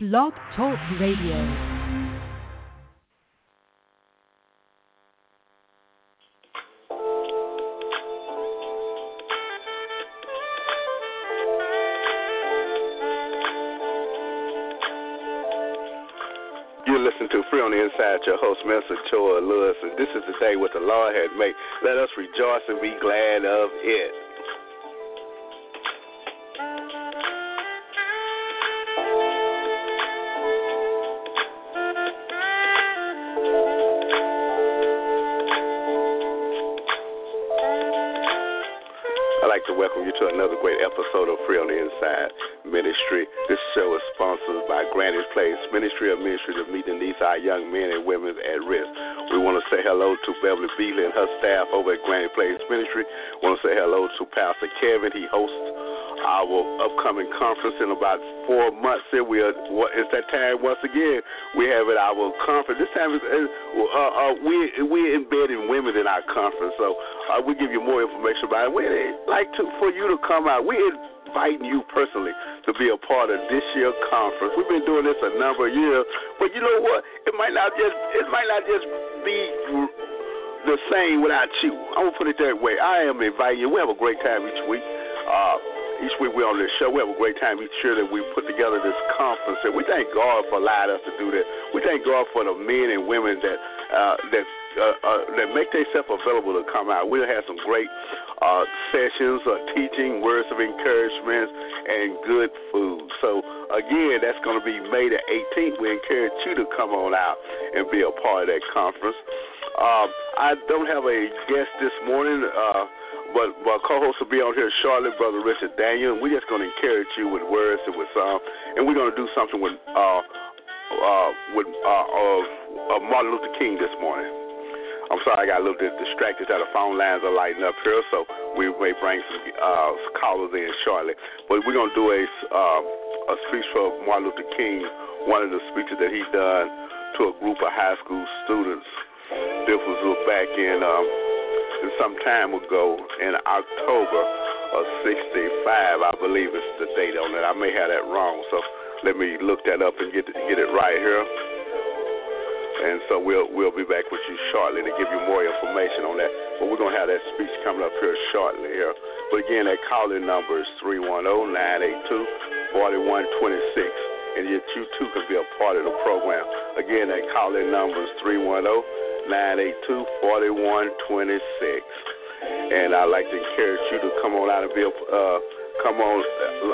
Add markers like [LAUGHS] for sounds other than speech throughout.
Blog Talk Radio. To Free on the Inside, your host, Mr. Joy Lewis, and this is the day what the Lord has made. Let us rejoice and be glad of it. Ministry of Ministry to meet the needs our young men and women at risk. We want to say hello to Beverly Beasley and her staff over at Granny Place Ministry. Want to say hello to Pastor Kevin. He hosts our upcoming conference in about four months. Here we are. Is that time once again? We have it our conference. This time is uh, uh, we we embedding women in our conference, so uh, we give you more information about it. We'd like to for you to come out. We inviting you personally to be a part of this year conference. We've been doing this a number of years, but you know what? It might not just it might not just be the same without you. I'm gonna put it that way. I am inviting you. We have a great time each week. Uh, each week we're on this show. We have a great time each year that we put together this conference. And we thank God for allowing us to do that. We thank God for the men and women that uh, that uh, uh, that make themselves available to come out. We'll have some great uh, sessions, uh, teaching, words of encouragement, and good food. So again, that's going to be May the 18th. We encourage you to come on out and be a part of that conference. Um, I don't have a guest this morning. Uh, but my co-host will be on here shortly, Brother Richard Daniel. And we're just going to encourage you with words and with song, and we're going to do something with uh, uh, with uh, of, of Martin Luther King this morning. I'm sorry, I got a little bit distracted. That the phone lines are lighting up here, so we may bring some uh, callers in shortly. But we're going to do a uh, a speech for Martin Luther King, one of the speeches that he done to a group of high school students. This was back in. Um, some time ago in October of 65, I believe it's the date on it. I may have that wrong, so let me look that up and get get it right here. And so we'll we'll be back with you shortly to give you more information on that. But we're gonna have that speech coming up here shortly here. But again, that calling number is 310-982-4126. And you too can be a part of the program. Again, that calling number is 310 982 4126. And I'd like to encourage you to come on out and be a, uh, come on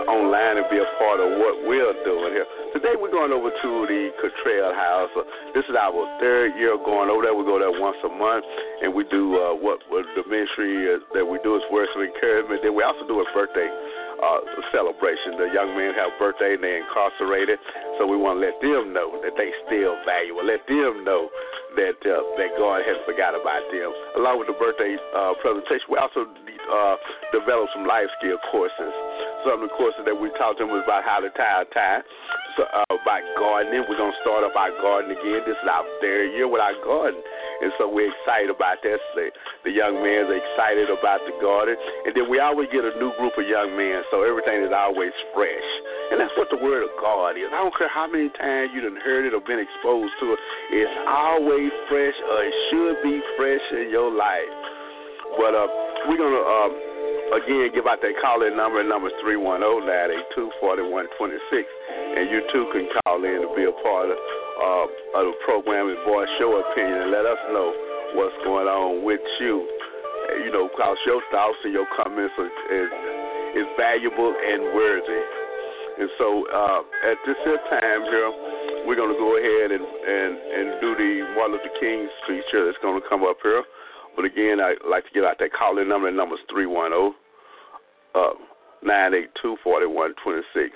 online and be a part of what we're doing here. Today we're going over to the Cottrell House. This is our third year going over there. We go there once a month, and we do uh, what, what the ministry uh, that we do is words of encouragement. Then we also do a birthday uh, celebration. The young men have birthday and they're incarcerated, so we want to let them know that they still valuable. Let them know that uh, that God has forgot about them. Along with the birthday uh, presentation, we also uh, develop some life skill courses. Some of the courses that we taught them was about how to tie a tie, so, uh, about gardening. We're gonna start up our garden again. This is our third year with our garden, and so we're excited about that. The, the young are excited about the garden, and then we always get a new group of young men, so everything is always fresh. And that's what the word of God is. I don't care how many times you done heard it or been exposed to it. It's always fresh, or it should be fresh in your life. But uh, we're gonna um, again give out that call in number. Number is three one zero nine eight two forty one twenty six, and you too can call in to be a part of, uh, of the program and voice your opinion and let us know what's going on with you. You know, cause your thoughts and your comments are, is is valuable and worthy. And so uh, at this here time here, we're going to go ahead and, and, and do the Martin Luther King speech here that's going to come up here. But again, I'd like to get out that call in number. The number is 310 uh, 982 4126.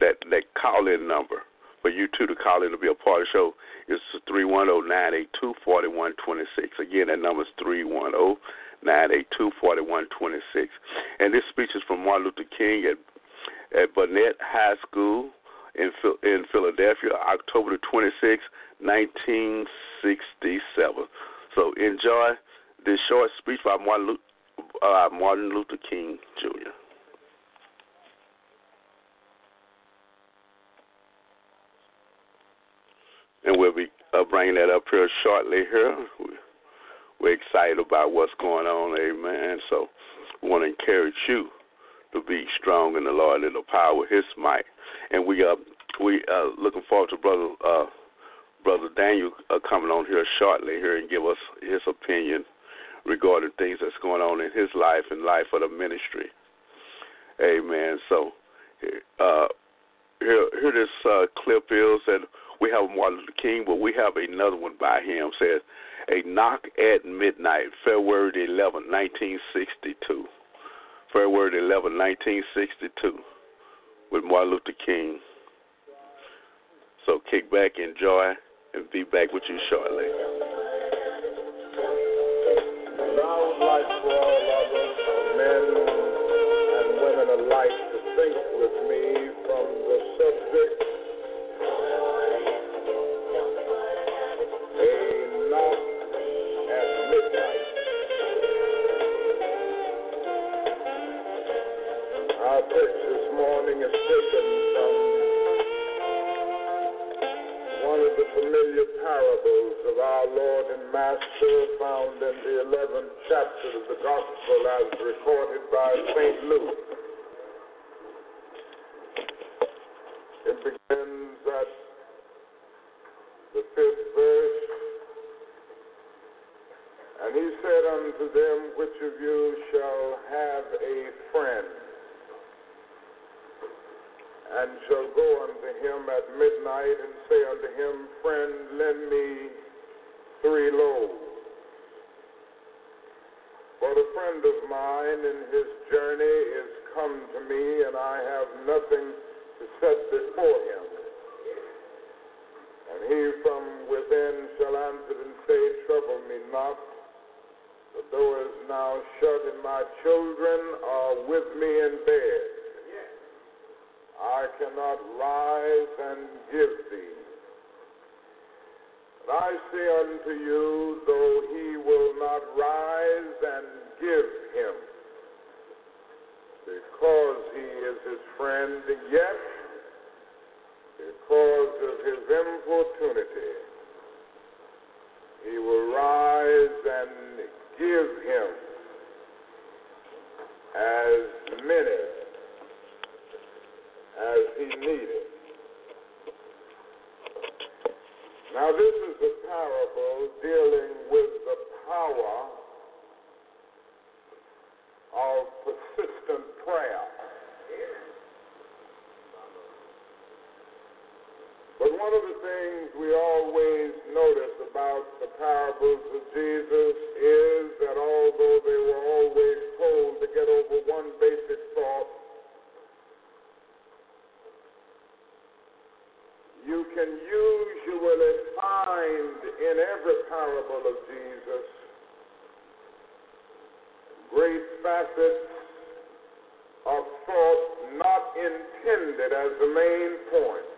That, that call in number for you two to call in to be a part of the show is 310 982 4126. Again, that number is 310 982 4126. And this speech is from Martin Luther King at at Burnett High School in in Philadelphia, October the 26th, 1967. So enjoy this short speech by Martin Luther, uh, Martin Luther King Jr. and we'll be uh, bringing that up here shortly. Here, we're excited about what's going on. Amen. So, we want to encourage you to be strong in the Lord and the power of His might. And we are uh, we uh, looking forward to brother uh, brother Daniel uh, coming on here shortly here and give us his opinion regarding things that's going on in his life and life of the ministry. Amen. So uh, here, here this uh, clip is that we have Martin Luther King, but we have another one by him. Says a knock at midnight, February 11, 1962. February 11, 1962, with Martin Luther King. So kick back, enjoy, and be back with you shortly. Familiar parables of our Lord and Master found in the 11th chapter of the Gospel as recorded by St. Luke. It begins at the fifth verse. And he said unto them, Which of you shall have a friend? And shall go unto him at midnight and say unto him, Friend, lend me three loaves. For a friend of mine in his journey is come to me, and I have nothing to set before him. And he from within shall answer and say, Trouble me not. The door is now shut, and my children are with me in bed. I cannot rise and give thee. But I say unto you, though he will not rise and give him, because he is his friend, yet because of his importunity, he will rise and give him as many as he needed. Now, this is a parable dealing with the power of persistent prayer. But one of the things we always notice about the parables of Jesus is that although they were always told to get over one basic thought, you can usually find in every parable of Jesus great facets of thought not intended as the main point.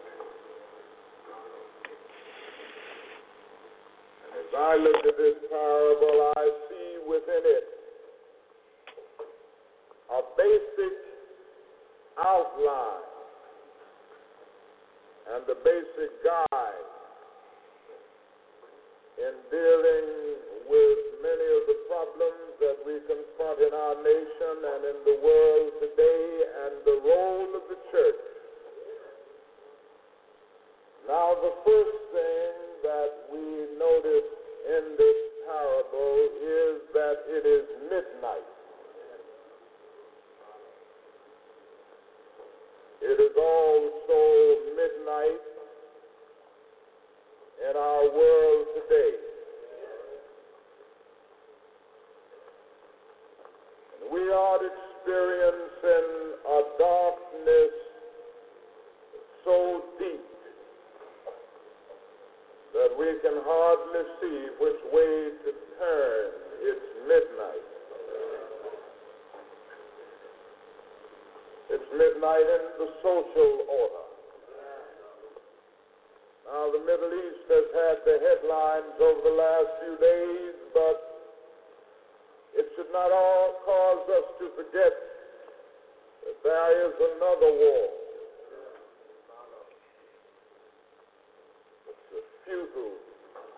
And as I look at this parable, I see within it a basic outline and the basic guide in dealing with many of the problems that we confront in our nation and in the world today and the role of the church. Now, the first thing that we notice in this parable is that it is midnight. It is also midnight in our world today. And we are experiencing a darkness so deep that we can hardly see which way to turn. It's midnight. It's midnight in the social order. Now, the Middle East has had the headlines over the last few days, but it should not all cause us to forget that there is another war. the futile,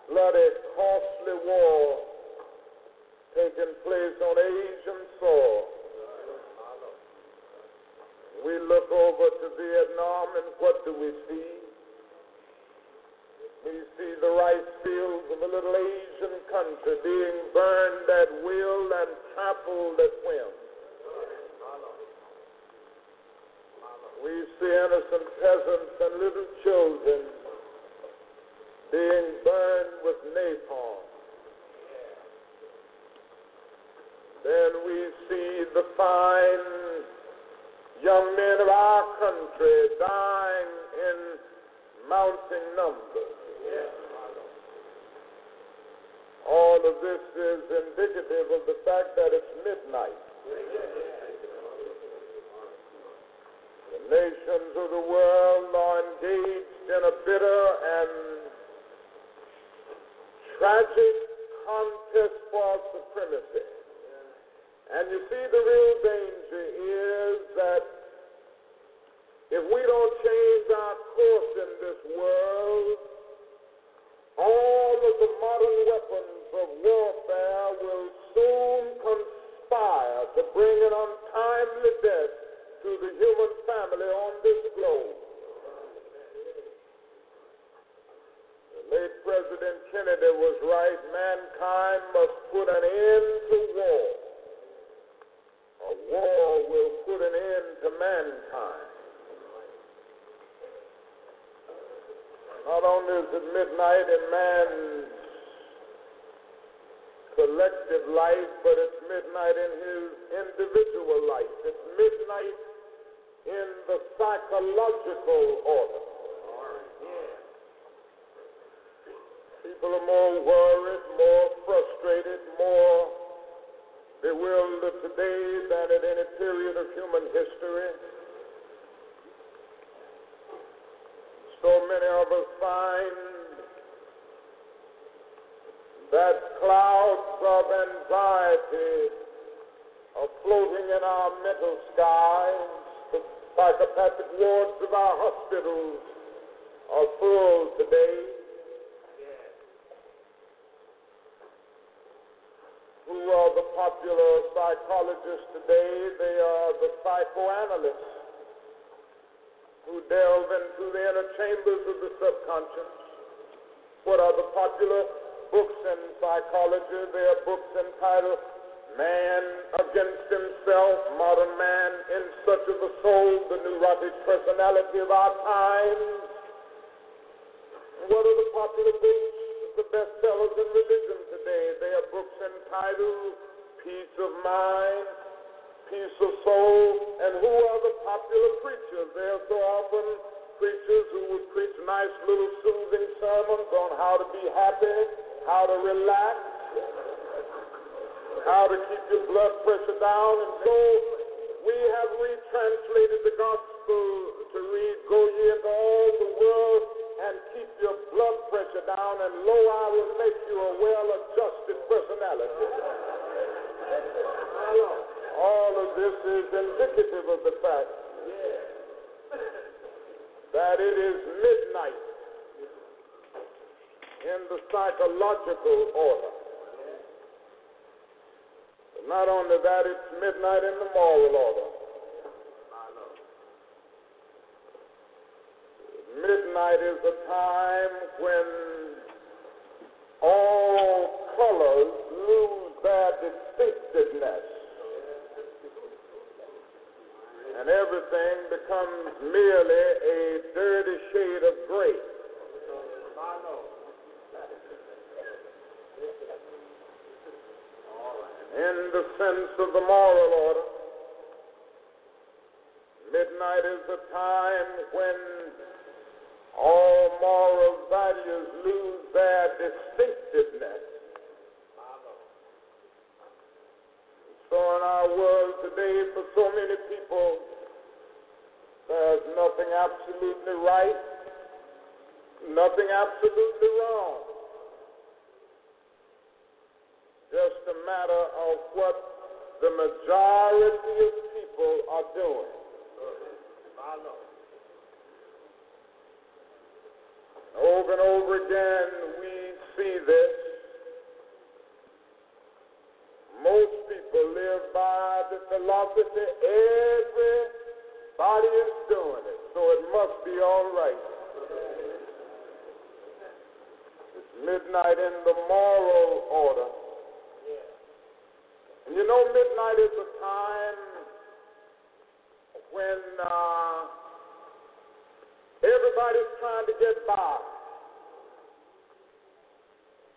bloody, costly war taking place on Asian soil. We look Vietnam and what do we see? We see the rice fields of a little Asian country being burned at will and trampled at whim. We see innocent peasants and little children being burned with napalm. Then we see the fine young men of our country dying in mounting numbers. All of this is indicative of the fact that it's midnight. The nations of the world are engaged in a bitter and tragic contest for supremacy. And you see, the real danger is that if we don't change our course in this world, all of the modern weapons of warfare will soon conspire to bring an untimely death to the human family on this globe. The late President Kennedy was right. Mankind must put an end to war. A war will put an end to mankind. Not only is it midnight in man's collective life, but it's midnight in his individual life. It's midnight in the psychological order. People are more worried, more frustrated, bewildered today than at any period of human history. So many of us find that clouds of anxiety are floating in our mental skies. The psychopathic wards of our hospitals are full today. Who are the popular psychologists today? They are the psychoanalysts who delve into the inner chambers of the subconscious. What are the popular books in psychology? They are books entitled Man Against Himself, Modern Man in Search of the Soul, the Neurotic Personality of Our Times. What are the popular books? The bestsellers in religion today. They are books entitled Peace of Mind, peace of soul, and who are the popular preachers? They are so often preachers who would preach nice little soothing sermons on how to be happy, how to relax, how to keep your blood pressure down, and so we have retranslated the gospel to read, Go ye into all the world and keep your blood pressure down, and lo, I will make you a well adjusted personality. All of this is indicative of the fact that it is midnight in the psychological order. But not only that, it's midnight in the moral order. Midnight is a time when all colors lose their distinctiveness and everything becomes merely a dirty shade of gray. In the sense of the moral order, midnight is the time when all moral values lose their distinctiveness. So in our world today, for so many people, there's nothing absolutely right, nothing absolutely wrong. Just a matter of what the majority of people are doing. Over and over again, we see this. Most people live by the philosophy everybody is doing it, so it must be all right. It's midnight in the moral order. And you know, midnight is a time when uh, everybody's trying to get by.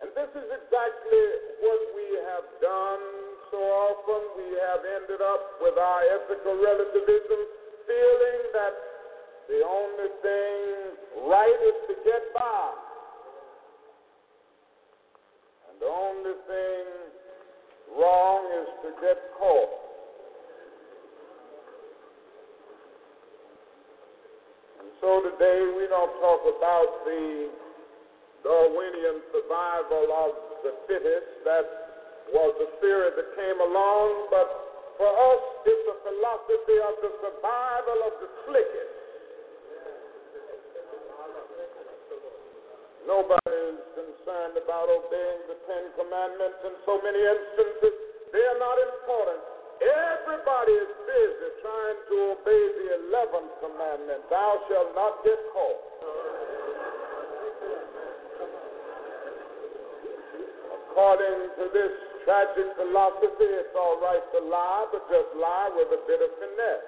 And this is exactly what we have done so often. We have ended up with our ethical relativism, feeling that the only thing right is to get by. And the only thing wrong is to get caught. And so today we don't talk about the Darwinian survival of the fittest. That was the theory that came along, but for us it's a philosophy of the survival of the slickest. Nobody is concerned about obeying the Ten Commandments in so many instances. They are not important. Everybody is busy trying to obey the eleventh commandment Thou shalt not get caught. According to this tragic philosophy, it's all right to lie, but just lie with a bit of finesse.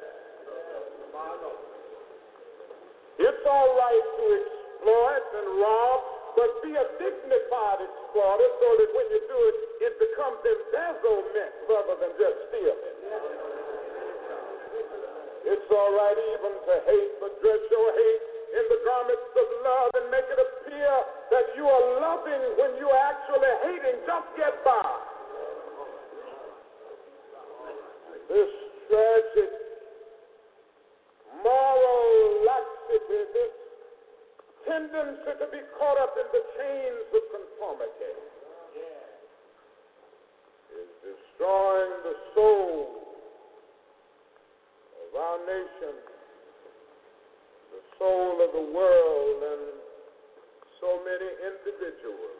It's all right to exploit and rob, but be a dignified exploiter so that when you do it, it becomes embezzlement rather than just stealing. It's all right even to hate, but dress your hate in the garments of love and make it appear that you are loving when you are actually hating. Just get by. This tragic moral laxity, this tendency to be caught up in the chains of conformity is destroying the soul of our nation, the soul of the world, and so many individuals.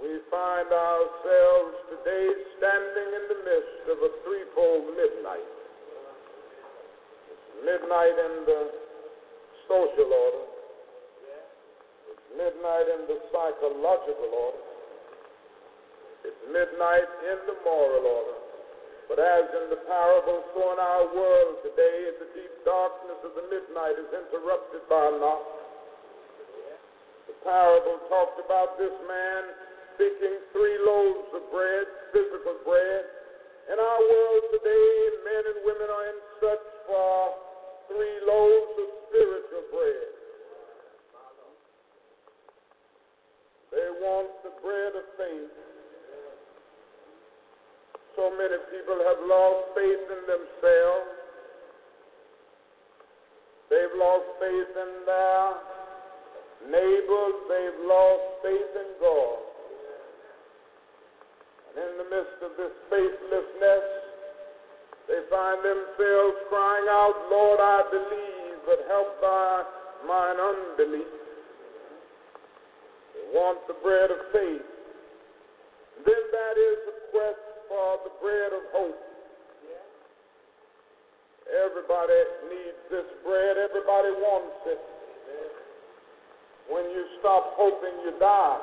We find ourselves today standing in the midst of a threefold midnight. It's midnight in the social order. It's midnight in the psychological order. It's midnight in the moral order. But as in the parable, so in our world today, the deep darkness of the midnight is interrupted by a knock. The parable talked about this man seeking three loaves of bread, physical bread. In our world today, men and women are in search for three loaves of spiritual bread. They want the bread of faith. So many people have lost faith in themselves. They've lost faith in their neighbors. They've lost faith in God. And in the midst of this faithlessness, they find themselves crying out, Lord, I believe, but help thy mine unbelief. They want the bread of faith. Then that is the quest for the bread of hope. Everybody needs this bread. Everybody wants it. When you stop hoping, you die.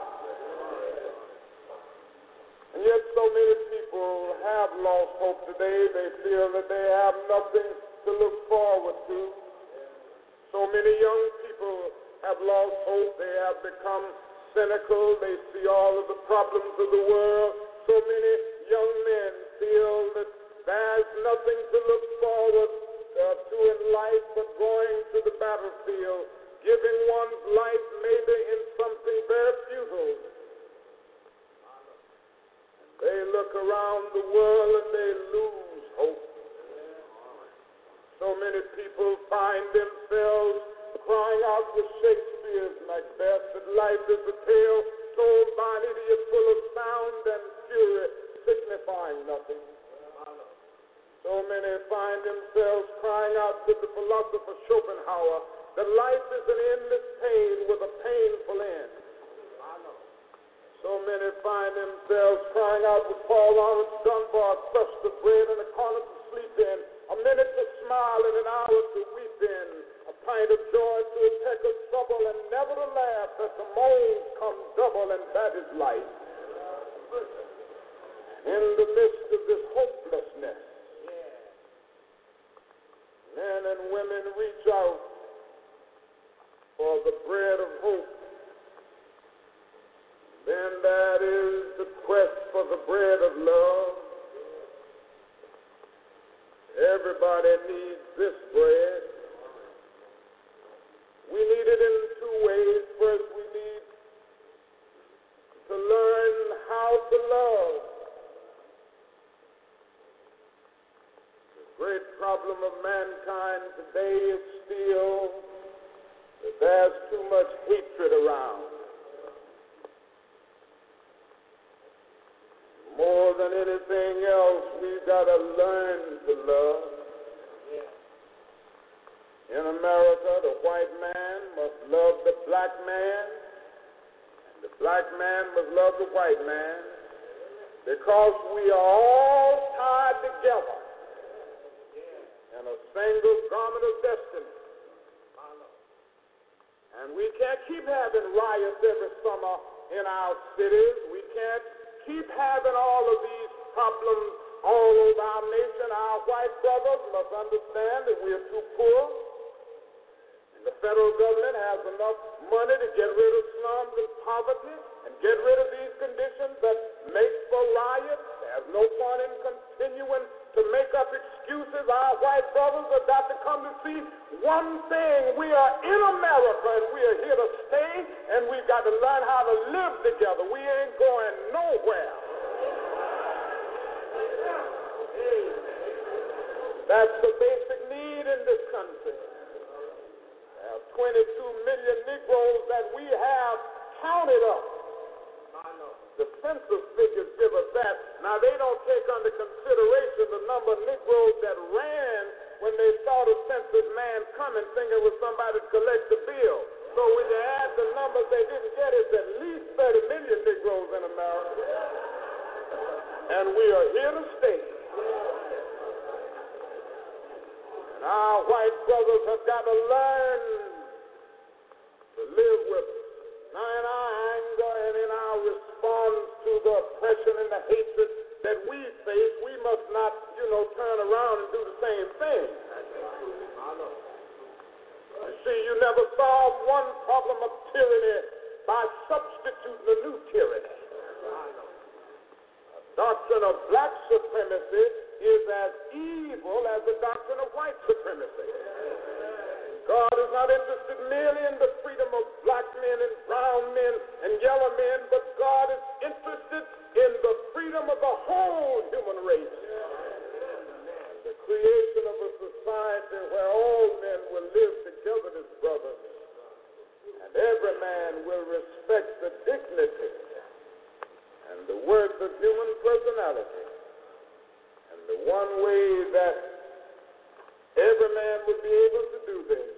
And yet, so many people have lost hope today. They feel that they have nothing to look forward to. So many young people have lost hope. They have become cynical. They see all of the problems of the world. So many young men feel that there's nothing to look forward uh, to in life but going to the battlefield, giving one's life maybe in something very futile. They look around the world and they lose hope. So many people find themselves crying out with Shakespeare's Macbeth that life is a tale told by an idiot full of sound and fury, signifying nothing. So many find themselves crying out to the philosopher Schopenhauer that life is an endless pain with a painful end. So many find themselves crying out with Paul Laurence Dunbar, thrust of bread and a corner to sleep in, a minute to smile and an hour to weep in, a pint of joy to a peck of trouble, and never to laugh that the moans come double, and that is life. In the midst of this hopelessness, men and women reach out for the bread of hope. Then that is the quest for the bread of love. Everybody needs this bread. We need it in two ways. First, we need to learn how to love. Great problem of mankind today is still that there's too much hatred around. More than anything else, we've got to learn to love. In America, the white man must love the black man, and the black man must love the white man, because we are all tied together in a single garment of destiny. And we can't keep having riots every summer in our cities. We can't keep having all of these problems all over our nation. Our white brothers must understand that we are too poor. And the federal government has enough money to get rid of slums and poverty and get rid of these conditions that make for riots. There's no point in continuing to make up excuses. Our white brothers have got to come to see one thing. We are in America and we are here to stay, and we've got to learn how to live together. We ain't going nowhere. That's the basic need in this country. There are 22 million Negroes that we have counted up. The census figures give us that. Now, they don't take under consideration the number of Negroes that ran when they saw the census man coming, thinking it was somebody to collect the bill. So when you add the numbers they didn't get, it's at least 30 million Negroes in America. And we are here to stay. And our white brothers have got to learn to live with us. Now, in our anger and in our to the oppression and the hatred that we face, we must not, you know, turn around and do the same thing. See, you never solve one problem of tyranny by substituting a new tyranny. The doctrine of black supremacy is as evil as the doctrine of white supremacy. God is not interested merely in the freedom of black men and brown men and yellow men, but God is interested in the freedom of the whole human race. The creation of a society where all men will live together as brothers, and every man will respect the dignity and the worth of human personality. And the one way that every man would be able to do this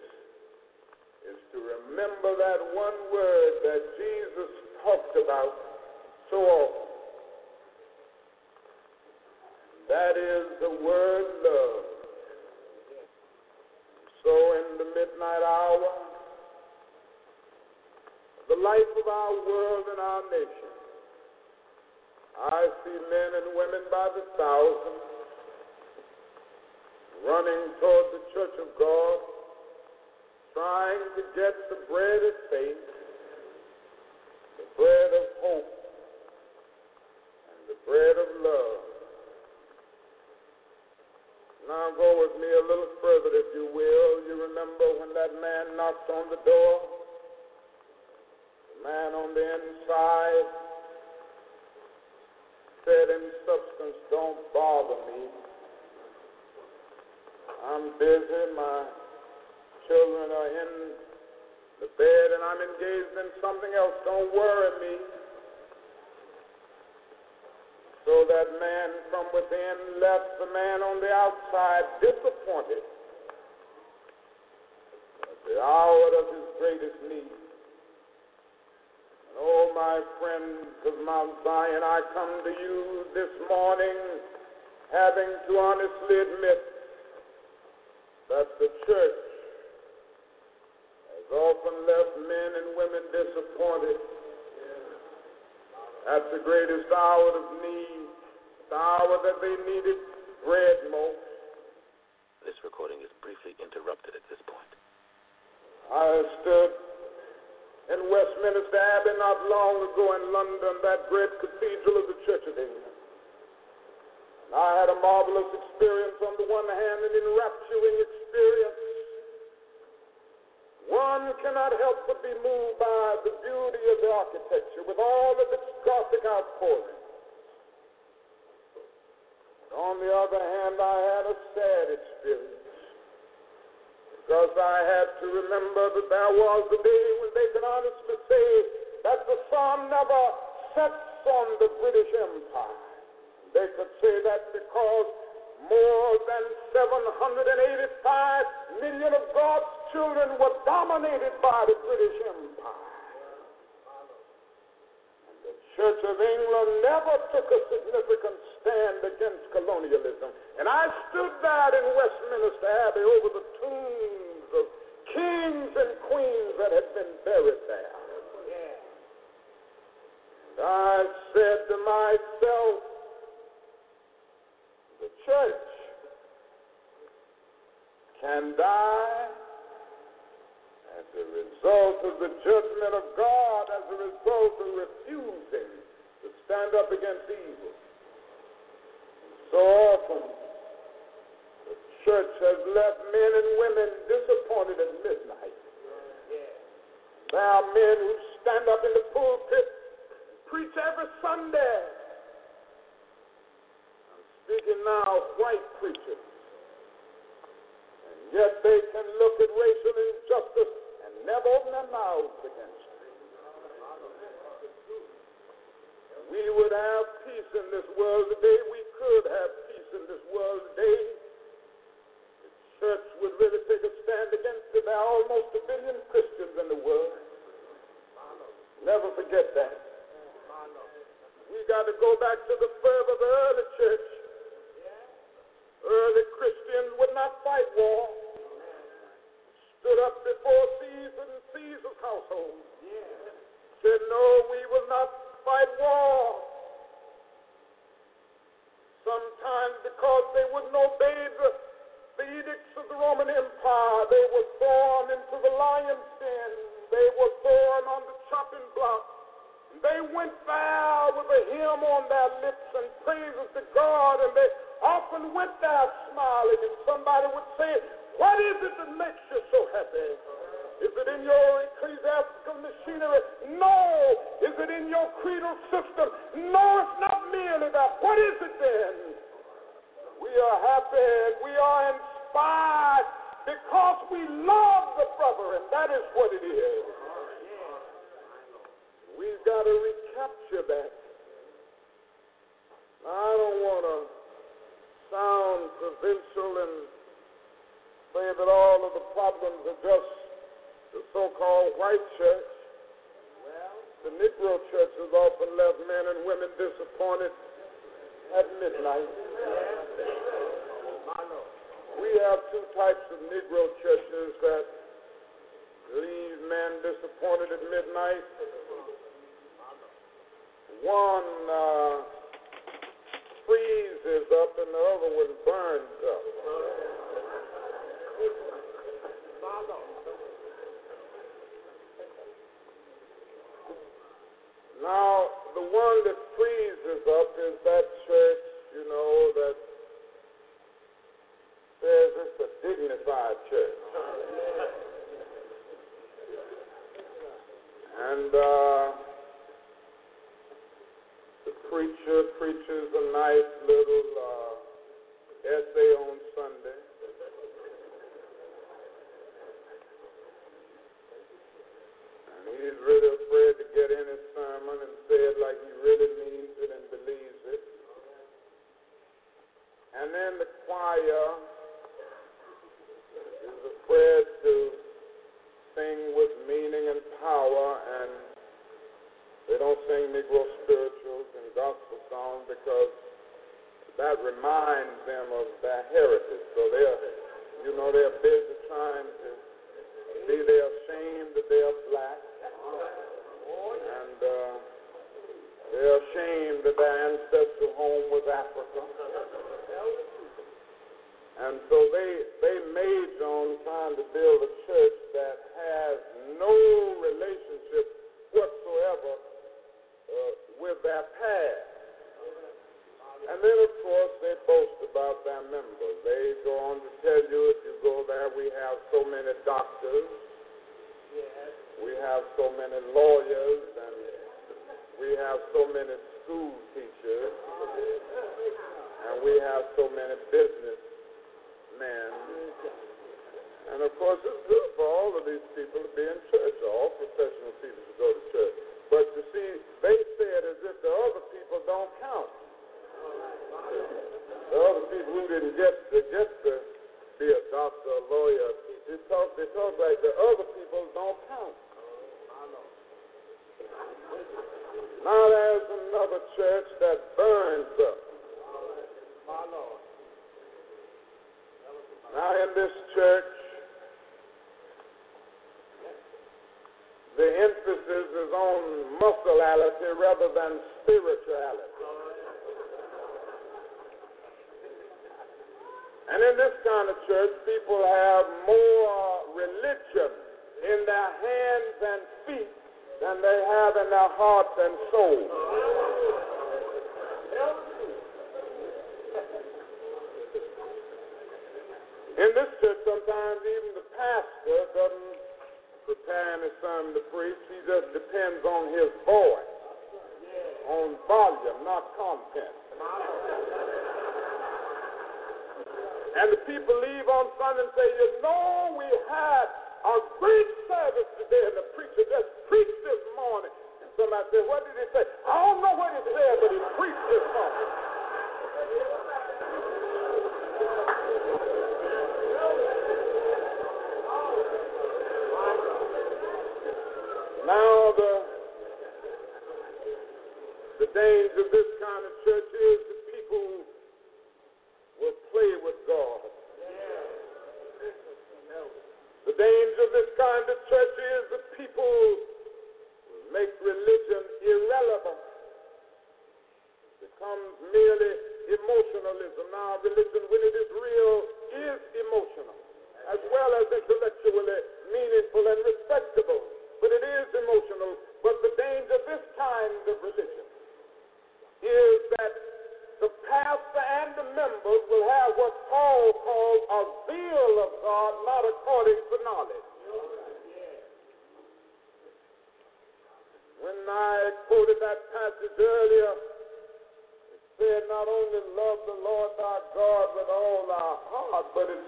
is to remember that one word that Jesus talked about so often. That is the word love. So in the midnight hour, the life of our world and our nation, I see men and women by the thousands running toward the church of God, trying to get the bread of faith, the bread of hope, and the bread of love. Now go with me a little further, if you will. You remember when that man knocked on the door? The man on the inside said in substance, Don't bother me. I'm busy. My children are in the bed and I'm engaged in something else. Don't worry me. So that man from within left the man on the outside disappointed at the hour of his greatest need. And oh, my friends of Mount Zion, I come to you this morning having to honestly admit that the church often left men and women disappointed at the greatest hour of need, the hour that they needed bread most. This recording is briefly interrupted at this point. I stood in Westminster Abbey not long ago in London, that great cathedral of the Church of England. And I had a marvelous experience on the one hand, an enrapturing experience. One cannot help but be moved by the beauty of the architecture with all of its Gothic outpourings. On the other hand, I had a sad experience because I had to remember that there was a day when they could honestly say that the sun never sets on the British Empire. They could say that because more than 785 million of God's children were dominated by the British Empire. And the Church of England never took a significant stand against colonialism. And I stood there in Westminster Abbey over the tombs of kings and queens that had been buried there. And I said to myself, the church can die a result of the judgment of God, as a result of refusing to stand up against evil. So often, the church has left men and women disappointed at midnight. There are men who stand up in the pulpit, preach every Sunday. I'm speaking now, of white preachers. And yet they can look at racial injustice never open their mouths against it. We would have peace in this world today. We could have peace in this world today. The church would really take a stand against it. There are almost a billion Christians in the world. Never forget that. We got to go back to the fervor of the early church. Early Christians would not fight war. Stood up before Caesar and Caesar's household. Said, no, we will not fight war. Sometimes because they wouldn't obey the, the edicts of the Roman Empire, they were born into the lion's den. They were born on the chopping block. They went there with a hymn on their lips and praises to God, and they often went there smiling, and somebody would say, What is it that makes you so happy? Is it in your ecclesiastical machinery? No. Is it in your creedal system? No, it's not merely that. What is it then? We are happy we are inspired because we love the brother, and that is what it is. We've got to recapture that. I don't want to sound provincial and say that all of the problems are just the so-called white church. Well, the Negro church has often left men and women disappointed at midnight. We have two types of Negro churches that leave men disappointed at midnight. One uh, freezes up and the other one burns up. Now, the one that freezes up is that church, you know, that says it's a dignified church. And uh, the preacher preaches a nice little uh, essay on Sunday. Reminds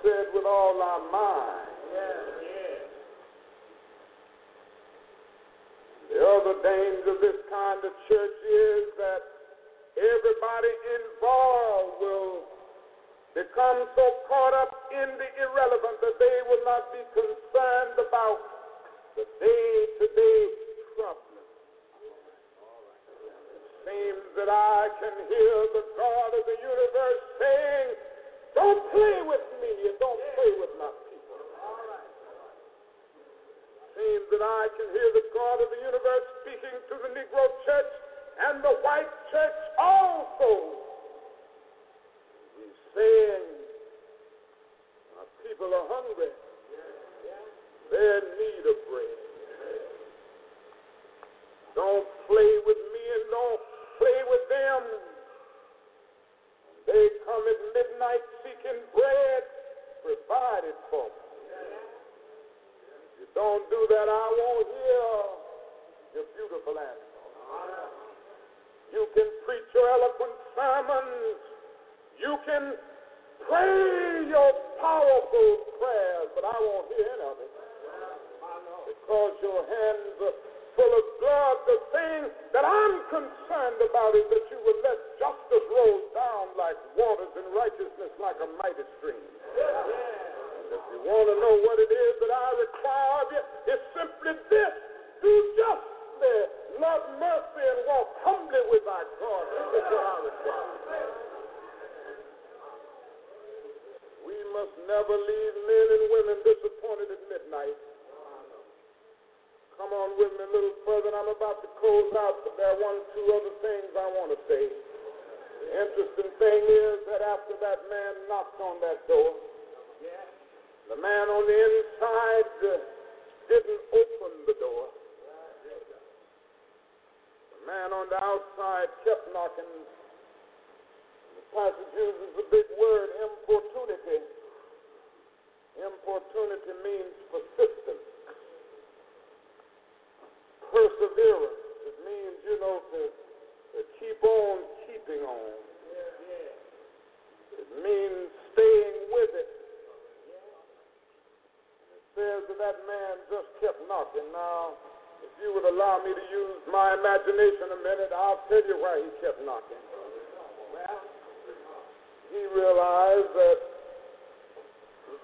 said with all our mind. The other danger of this kind of church is that everybody involved will become so caught up in the irrelevant that they will not be concerned about the day to day problems. It seems that I can hear the God of the universe saying, Don't play with me and don't play with my people. Seems that I can hear the God of the universe speaking to the Negro church and the white church also. He's saying, My people are hungry. They're in need of bread. Don't play with me and don't play with them. They come at midnight seeking bread provided for them. You don't do that, I won't hear your beautiful answer. You can preach your eloquent sermons. You can pray your powerful prayers, but I won't hear any of it. Because your hands are full of blood. The thing that I'm concerned about is that you will let justice roll down like waters and righteousness like a mighty stream. And if you want to know what it is that I require of you, it's simply this do justly, love mercy, and walk humbly with thy God. This is what I require. We must never leave men and women disappointed at midnight come on with me a little further, and I'm about to close out, but there are one or two other things I want to say. The interesting thing is that after that man knocked on that door, the man on the inside uh, didn't open the door. The man on the outside kept knocking. The passage uses a big word, importunity. Importunity means persistence, perseverance. It means, you know, to, to keep on keeping on. It means staying with it. It says that that man just kept knocking. Now, if you would allow me to use my imagination a minute, I'll tell you why he kept knocking. Well he realized that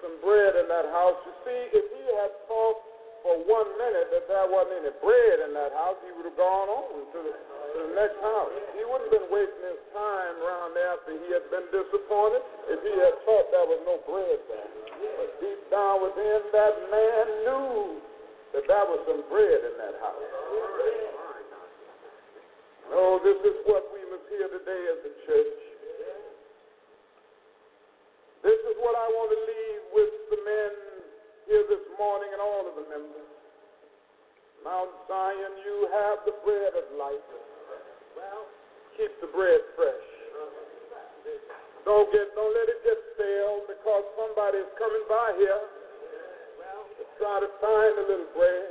some bread in that house. You see, if he had thought for one minute that there wasn't any bread in that house, he would have gone on to the, to the next house. He wouldn't have been wasting his time around there after he had been disappointed if he had thought there was no bread there. But deep down within, that man knew that there was some bread in that house. No, this is what we must hear today as a church. This is what I want to leave with the men here this morning and all of the members. Mount Zion, you have the bread of life. Well, keep the bread fresh. Don't get, don't let it get stale because somebody is coming by here to try to find a little bread.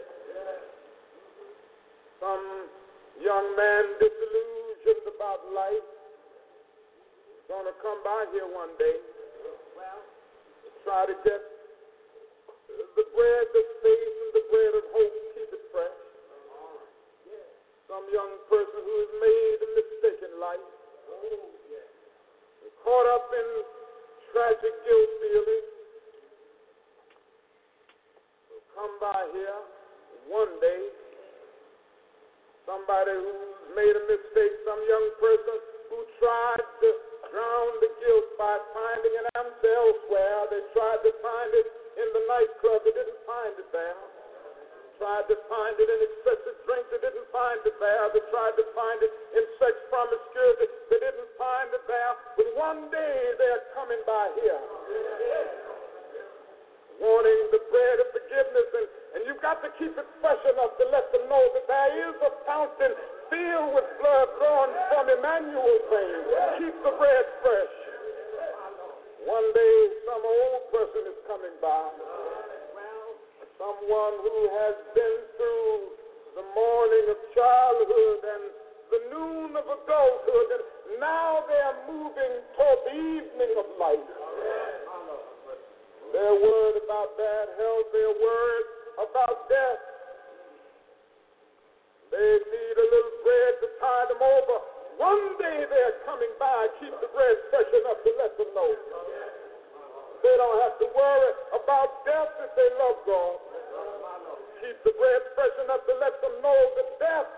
Some young man disillusioned about life is going to come by here one day to try to get the bread of faith and the bread of hope, keep it fresh. Some young person who has made a mistake in life, caught up in tragic guilt feelings, will come by here one day. Somebody who's made a mistake, some young person who tried to drown the guilt by finding an answer elsewhere. They tried to find it in the nightclub, they didn't find it there. Tried to find it in excessive drink, they didn't find it there. They tried to find it in sex promiscuity, they didn't find it there. But one day they're coming by here. Wanting the bread of forgiveness, and, and you've got to keep it fresh enough to let them know that there is a fountain filled with blood drawn from Emmanuel's veins. Keep the bread fresh. One day, some old person is coming by. Someone who has been through the morning of childhood and the noon of adulthood, and now they are moving toward the evening of life. They're worried about bad health, they're worried about death. They need a little bread to tide them over. One day they're coming by. Keep the bread fresh enough to let them know. They don't have to worry about death if they love God. Keep the bread fresh enough to let them know that death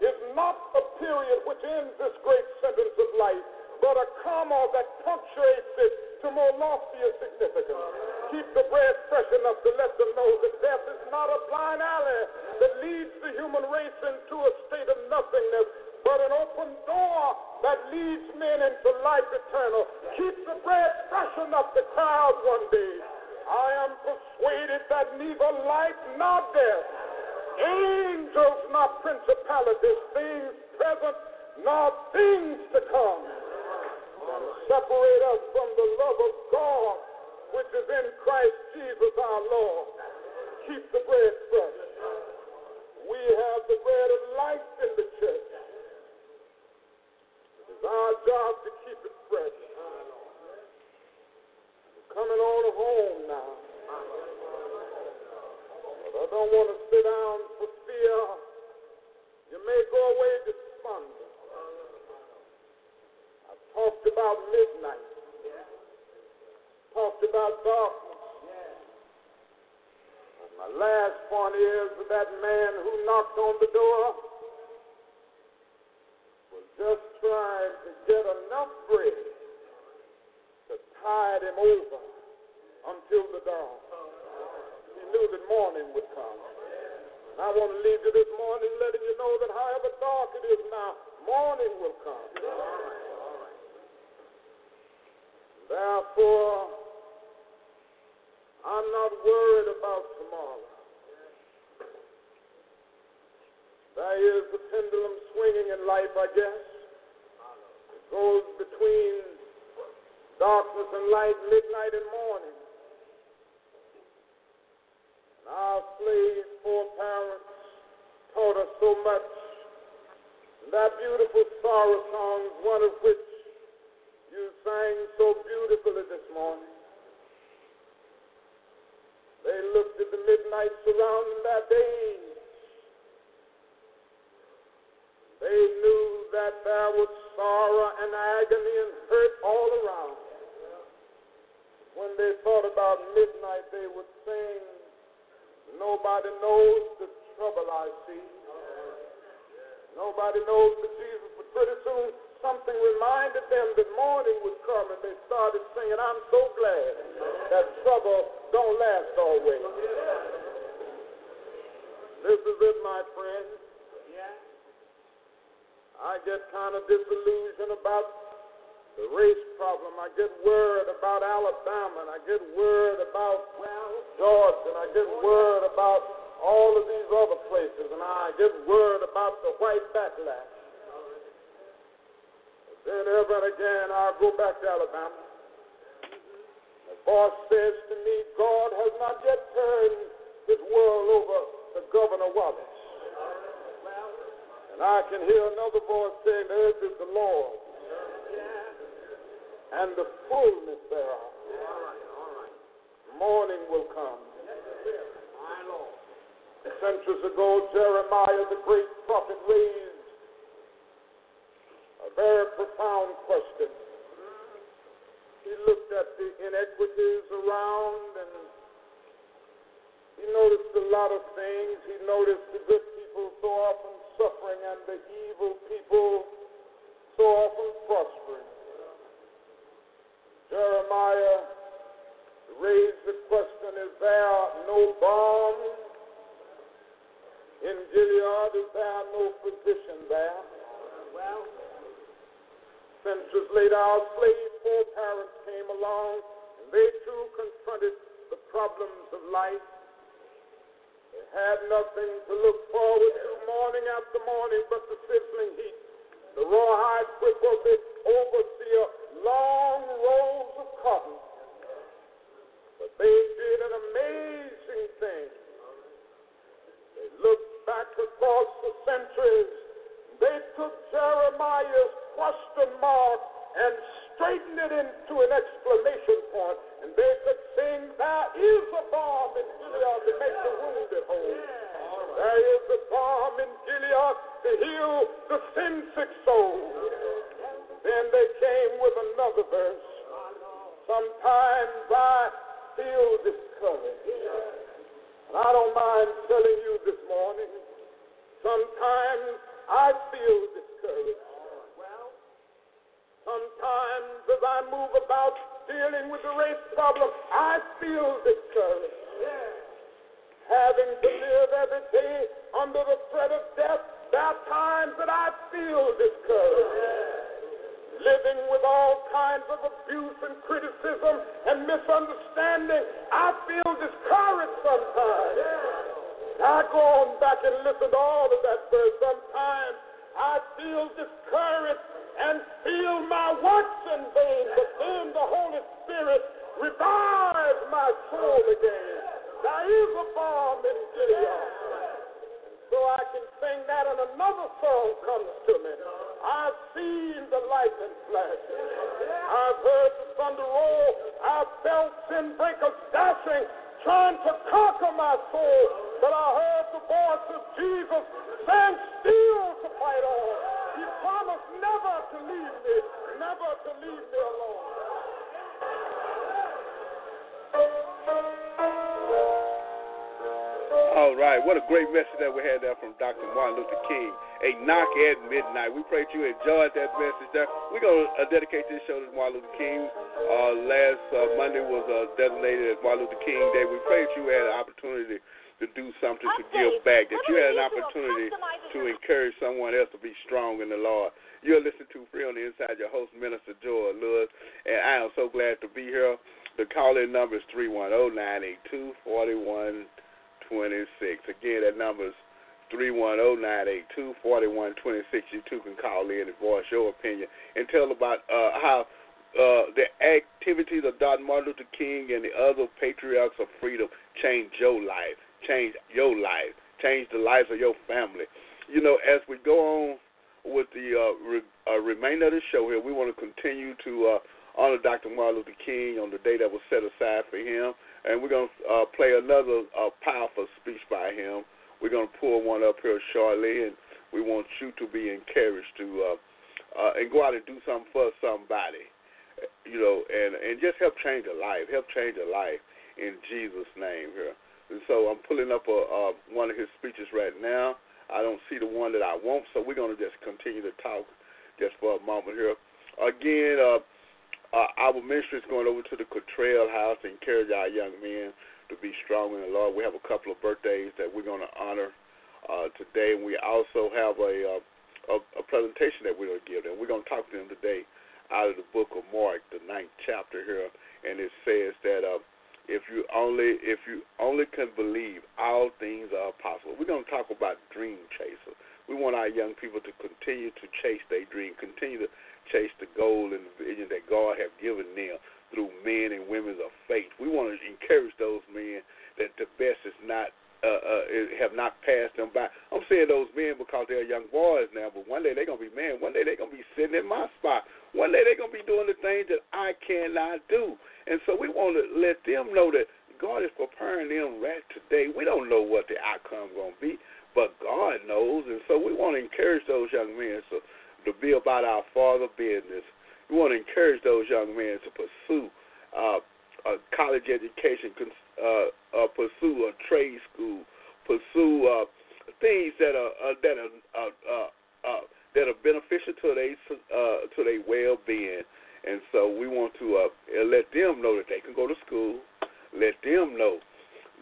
is not a period which ends this great sentence of life, but a comma that punctuates it to more loftier significance. Keep the bread fresh enough to let them know that death is not a blind alley that leads the human race into a state of nothingness, but an open door that leads men into life eternal. Keep the bread fresh enough to cry out one day. I am persuaded that neither life nor death, angels nor principalities, things present nor things to come, can separate us from the love of God which is in Christ Jesus our Lord. Keep the bread fresh. We have the bread of life in the church. Our job to keep it fresh. We're coming on home now. But I don't want to sit down for fear. You may go away despondent. I talked about midnight. Talked about darkness. And my last point is that man who knocked on the door was just trying to get enough bread to tide him over until the dawn. He knew that morning would come. And I want to leave you this morning letting you know that however dark it is now, morning will come. Therefore, I'm not worried about tomorrow. There is the pendulum swinging in life, I guess. Between darkness and light, midnight and morning. And our slave foreparents taught us so much. And that beautiful sorrow song, one of which you sang so beautifully this morning. They looked at the midnight surrounding their days. They knew that there was sorrow and agony and hurt all around. When they thought about midnight, they would sing, Nobody knows the trouble I see. Nobody knows the Jesus, but pretty soon something reminded them that morning would come, and they started singing, I'm so glad that trouble don't last always. This is it, my friend. I get kind of disillusioned about the race problem. I get worried about Alabama, and I get worried about Georgia, and I get worried about all of these other places, and I get worried about the white backlash. Then ever and again, I'll go back to Alabama. The voice says to me, God has not yet turned his world over to Governor Wallace. And I can hear another voice saying, earth is the Lord, and the fullness thereof. Morning will come. Centuries ago, Jeremiah, the great prophet, raised a very profound question. He looked at the inequities around and he noticed a lot of things. He noticed the good people so often suffering and the evil people so often prospering. Jeremiah raised the question Is there no balm in Gilead? Is there no physician there? Well, centuries later, our slave foreparents came along and they too confronted the problems of life. Had nothing to look forward to morning after morning but the sizzling heat, the rawhide whip of the overseer, long rows of cotton. But they did an amazing thing. They looked back across the centuries. They took Jeremiah's question mark and straightened it into an exclamation. And they could sing, There is a balm Gilead to make the wounded whole. There is a balm in Gilead to heal the sin sick soul. Then they came with another verse. Sometimes I feel discouraged. And I don't mind telling you this morning, sometimes I feel discouraged. Sometimes as I move about dealing with the race problem, I feel discouraged. Having to live every day under the threat of death, there are times that I feel discouraged. Living with all kinds of abuse and criticism and misunderstanding, I feel discouraged sometimes. I go on back and listen to all of that verse. Sometimes I feel discouraged and feel my works in vain, but then the Holy Spirit revives my soul again. There is a balm in Gilead. So I can sing that, and another song comes to me. I've seen the lightning flash. I've heard the thunder roll. I've felt sin breakers dashing, trying to conquer my soul. But I heard the voice of Jesus stand still to fight on. He promised never to leave me, never to leave me alone. All right, what a great message that we had there from Dr. Martin Luther King. A knock at midnight. We pray that you enjoyed that message there. We're going to uh, dedicate this show to Martin Luther King. Uh, last uh, Monday was uh, designated as Martin Luther King Day. We pray that you had an opportunity to do something to give back, that you had an opportunity to encourage someone else to be strong in the Lord. You're listening to Free on the Inside, your host, Minister Joel Lewis, and I am so glad to be here. The call in number is 310 982 4126. Again, that number is 310 982 4126. You too can call in and voice your opinion and tell about uh, how uh, the activities of Dr. Martin Luther King and the other patriarchs of freedom changed your life, changed your life, changed the lives of your family. You know, as we go on with the uh, re- uh, remainder of the show here, we want to continue to uh, honor Dr. Martin Luther King on the day that was set aside for him, and we're going to uh, play another uh, powerful speech by him. We're going to pull one up here shortly, and we want you to be encouraged to uh, uh, and go out and do something for somebody, you know, and and just help change a life, help change a life in Jesus' name here. And so I'm pulling up a, uh, one of his speeches right now. I don't see the one that I want, so we're going to just continue to talk just for a moment here. Again, uh, uh, our ministry is going over to the Cottrell House to encourage our young men to be strong in the Lord. We have a couple of birthdays that we're going to honor uh, today, and we also have a, uh, a, a presentation that we're going to give them. We're going to talk to them today out of the book of Mark, the ninth chapter here, and it says that uh, if you only if you only can believe, all things are possible. We're going to talk about dream chaser. We want our young people to continue to chase their dream, continue to chase the goal and the vision that God have given them through men and women of faith. We want to encourage those men that the best is not uh, uh, have not passed them by. I'm saying those men because they're young boys now, but one day they're gonna be men. One day they're gonna be sitting in my spot. One day they're gonna be doing the things that I cannot do. And so we want to let them know that God is preparing them right today. We don't know what the outcome to be, but God knows. And so we want to encourage those young men to, to be about our Father business. We want to encourage those young men to pursue uh, a college education, uh, uh, pursue a trade school, pursue uh, things that are uh, that are uh, uh, uh, that are beneficial to their uh, to their well being. And so we want to uh, let them know that they can go to school. Let them know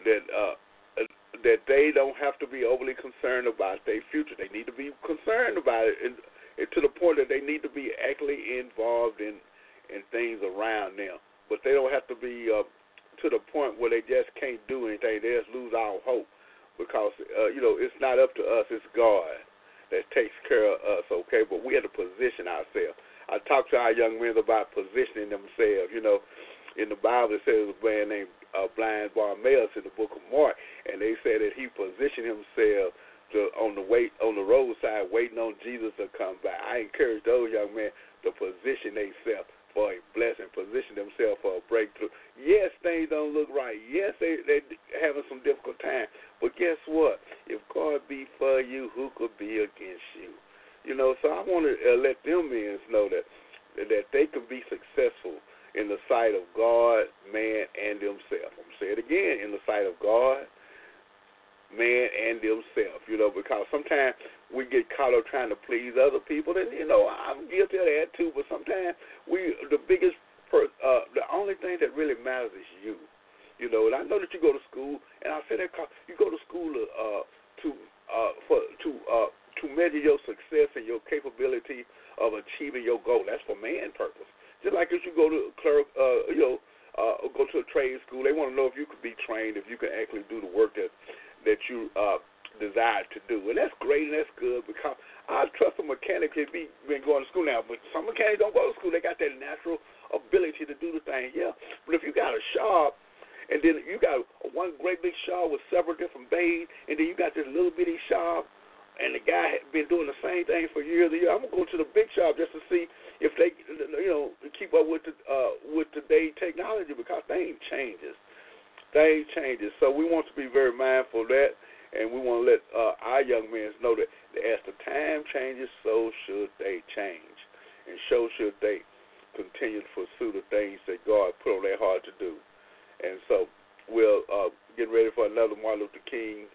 that uh, that they don't have to be overly concerned about their future. They need to be concerned about it, and, to the point that they need to be actively involved in in things around them. But they don't have to be uh, to the point where they just can't do anything. They just lose all hope because uh, you know it's not up to us. It's God that takes care of us. Okay, but we have to position ourselves. I talk to our young men about positioning themselves. You know, in the Bible it says a man named uh, blind Bartimaeus in the book of Mark, and they said that he positioned himself to, on the wait on the roadside, waiting on Jesus to come back. I encourage those young men to position themselves for a blessing, position themselves for a breakthrough. Yes, things don't look right. Yes, they they having some difficult time. But guess what? If God be for you, who could be against you? You know, so I want to uh, let them men know that that they can be successful in the sight of God, man, and themselves. I'm gonna say it again: in the sight of God, man, and themselves. You know, because sometimes we get caught up trying to please other people, and you know, I'm guilty of that too. But sometimes we, the biggest, per, uh, the only thing that really matters is you. You know, and I know that you go to school, and I say that you go to school uh, to uh, for to uh, to measure your success and your capability of achieving your goal. That's for man purpose. Just like if you go to clerk, uh, you know, uh, go to a trade school, they want to know if you could be trained, if you can actually do the work that that you uh, desire to do, and that's great and that's good because I trust a mechanic if he been going to school now, but some mechanics don't go to school. They got that natural ability to do the thing, yeah. But if you got a shop and then you got one great big shop with several different bays, and then you got this little bitty shop and the guy had been doing the same thing for years and years. I'm gonna go to the big shop just to see if they, you know, keep up with the uh, with today's technology because things changes, things changes. So we want to be very mindful of that, and we want to let uh, our young men know that as the time changes, so should they change, and so should they continue to pursue the things that God put on their heart to do. And so we'll uh, get ready for another Martin Luther King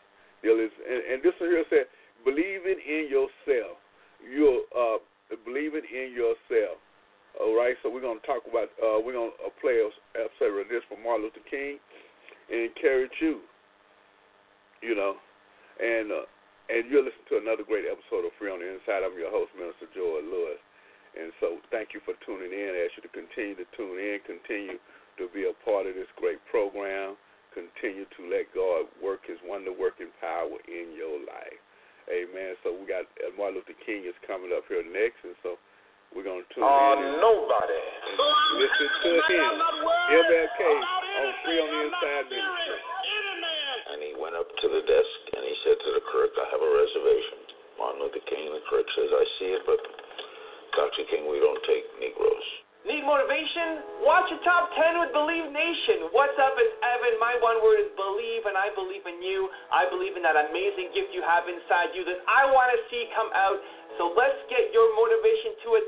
and, and this one here said believing in yourself. You're uh, believing in yourself. All right, so we're going to talk about, uh, we're going to uh, play a of this from Martin Luther King and encourage you you know, and uh, and you're listening to another great episode of Free on the Inside. I'm your host, Minister Joel Lewis. And so thank you for tuning in. I ask you to continue to tune in, continue to be a part of this great program, continue to let God work his wonder working power in your life. Amen. So we got uh, Martin Luther King is coming up here next, and so we're going to tune uh, in. nobody. Listen to him. MLK on Free on the Inside Ministry and he went up to the desk and he said to the clerk, I have a reservation. Martin Luther King, the clerk says, I see it, but Dr. King, we don't take Negroes. Need motivation? Watch your top 10 with Believe Nation. What's up? It's Evan. My one word is believe, and I believe in you. I believe in that amazing gift you have inside you that I want to see come out. So let's get your motivation to a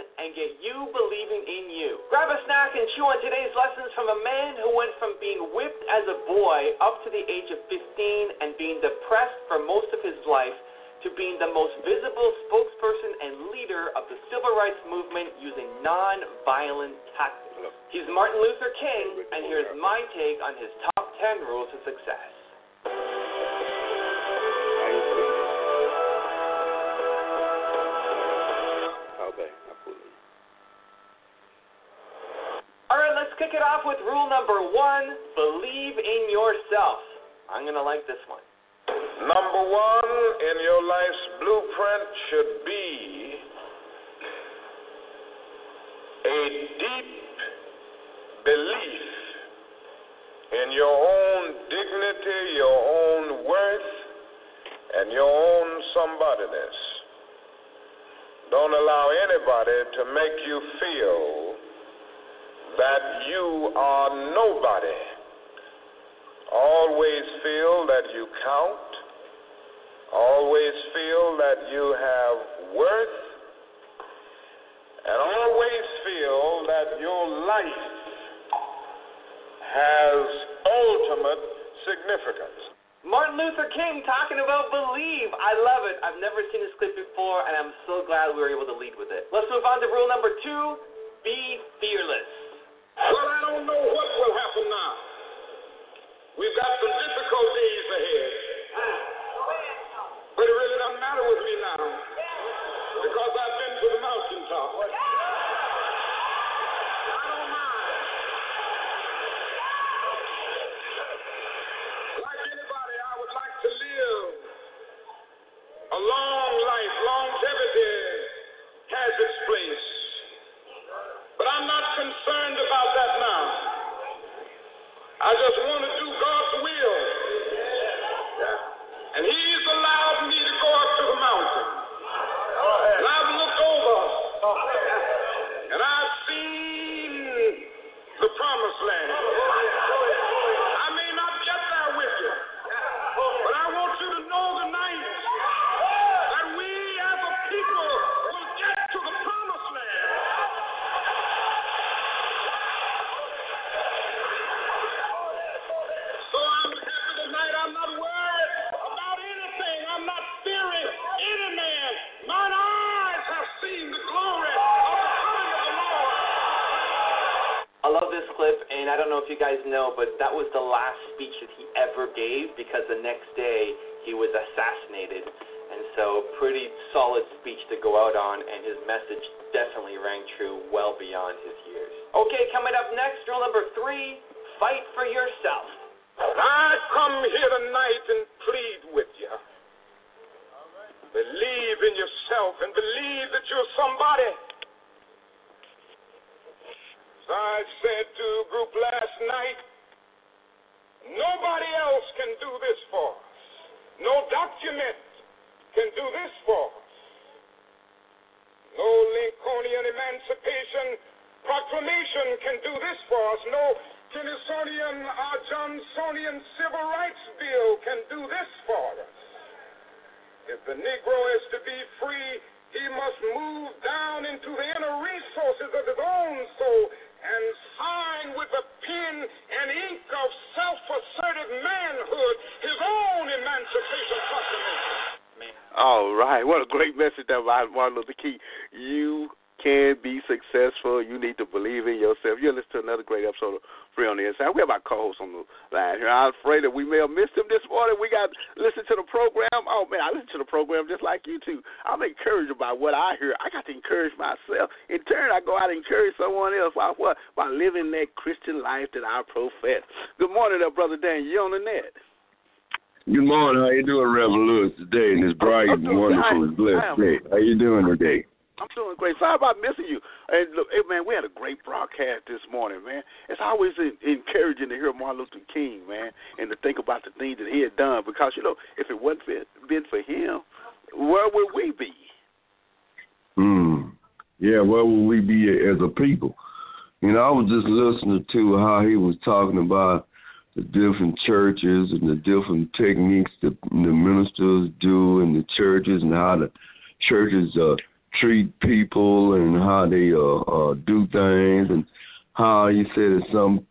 10 and get you believing in you. Grab a snack and chew on today's lessons from a man who went from being whipped as a boy up to the age of 15 and being depressed for most of his life to being the most visible spokesperson and leader of the civil rights movement using non-violent tactics. He's Martin Luther King, and here's my take on his top 10 rules of success. All right, let's kick it off with rule number one believe in yourself. I'm going to like this one. Number one in your life's blueprint should be a deep belief in your own dignity, your own worth, and your own somebodyness. Don't allow anybody to make you feel that you are nobody. Always feel that you count. Always feel that you have worth. And always feel that your life has ultimate significance. Martin Luther King talking about believe. I love it. I've never seen this clip before, and I'm so glad we were able to lead with it. Let's move on to rule number two be fearless. Well, I don't know what will happen now. We've got some difficult days ahead. Ah. But it really doesn't matter with me now because I've been to the mountaintop. Gave because the next day he was assassinated. And so, pretty solid speech to go out on, and his message definitely rang true well beyond his years. Okay, coming up next, rule number three fight for yourself. I come here tonight All right. What a great message by Martin Luther King. You can be successful. You need to believe in yourself. You're listening to another great episode of Free on the Inside. We have our co-host on the line here. I'm afraid that we may have missed him this morning. We got listen to the program. Oh man, I listen to the program just like you two. I'm encouraged by what I hear. I got to encourage myself. In turn, I go out and encourage someone else. By what? By living that Christian life that I profess. Good morning, there, brother Dan. You on the net? Good morning. How you doing, Reverend Lewis, today in this bright and wonderful and blessed day? How you doing today? I'm doing great. Sorry about missing you. And look, hey, man, we had a great broadcast this morning, man. It's always encouraging to hear Martin Luther King, man, and to think about the things that he had done. Because you know, if it wasn't for, been for him, where would we be? Hmm. Yeah, where would we be as a people? You know, I was just listening to how he was talking about the different churches and the different techniques that the ministers do in the churches and how the churches uh, treat people and how they uh, uh, do things and how he said that some,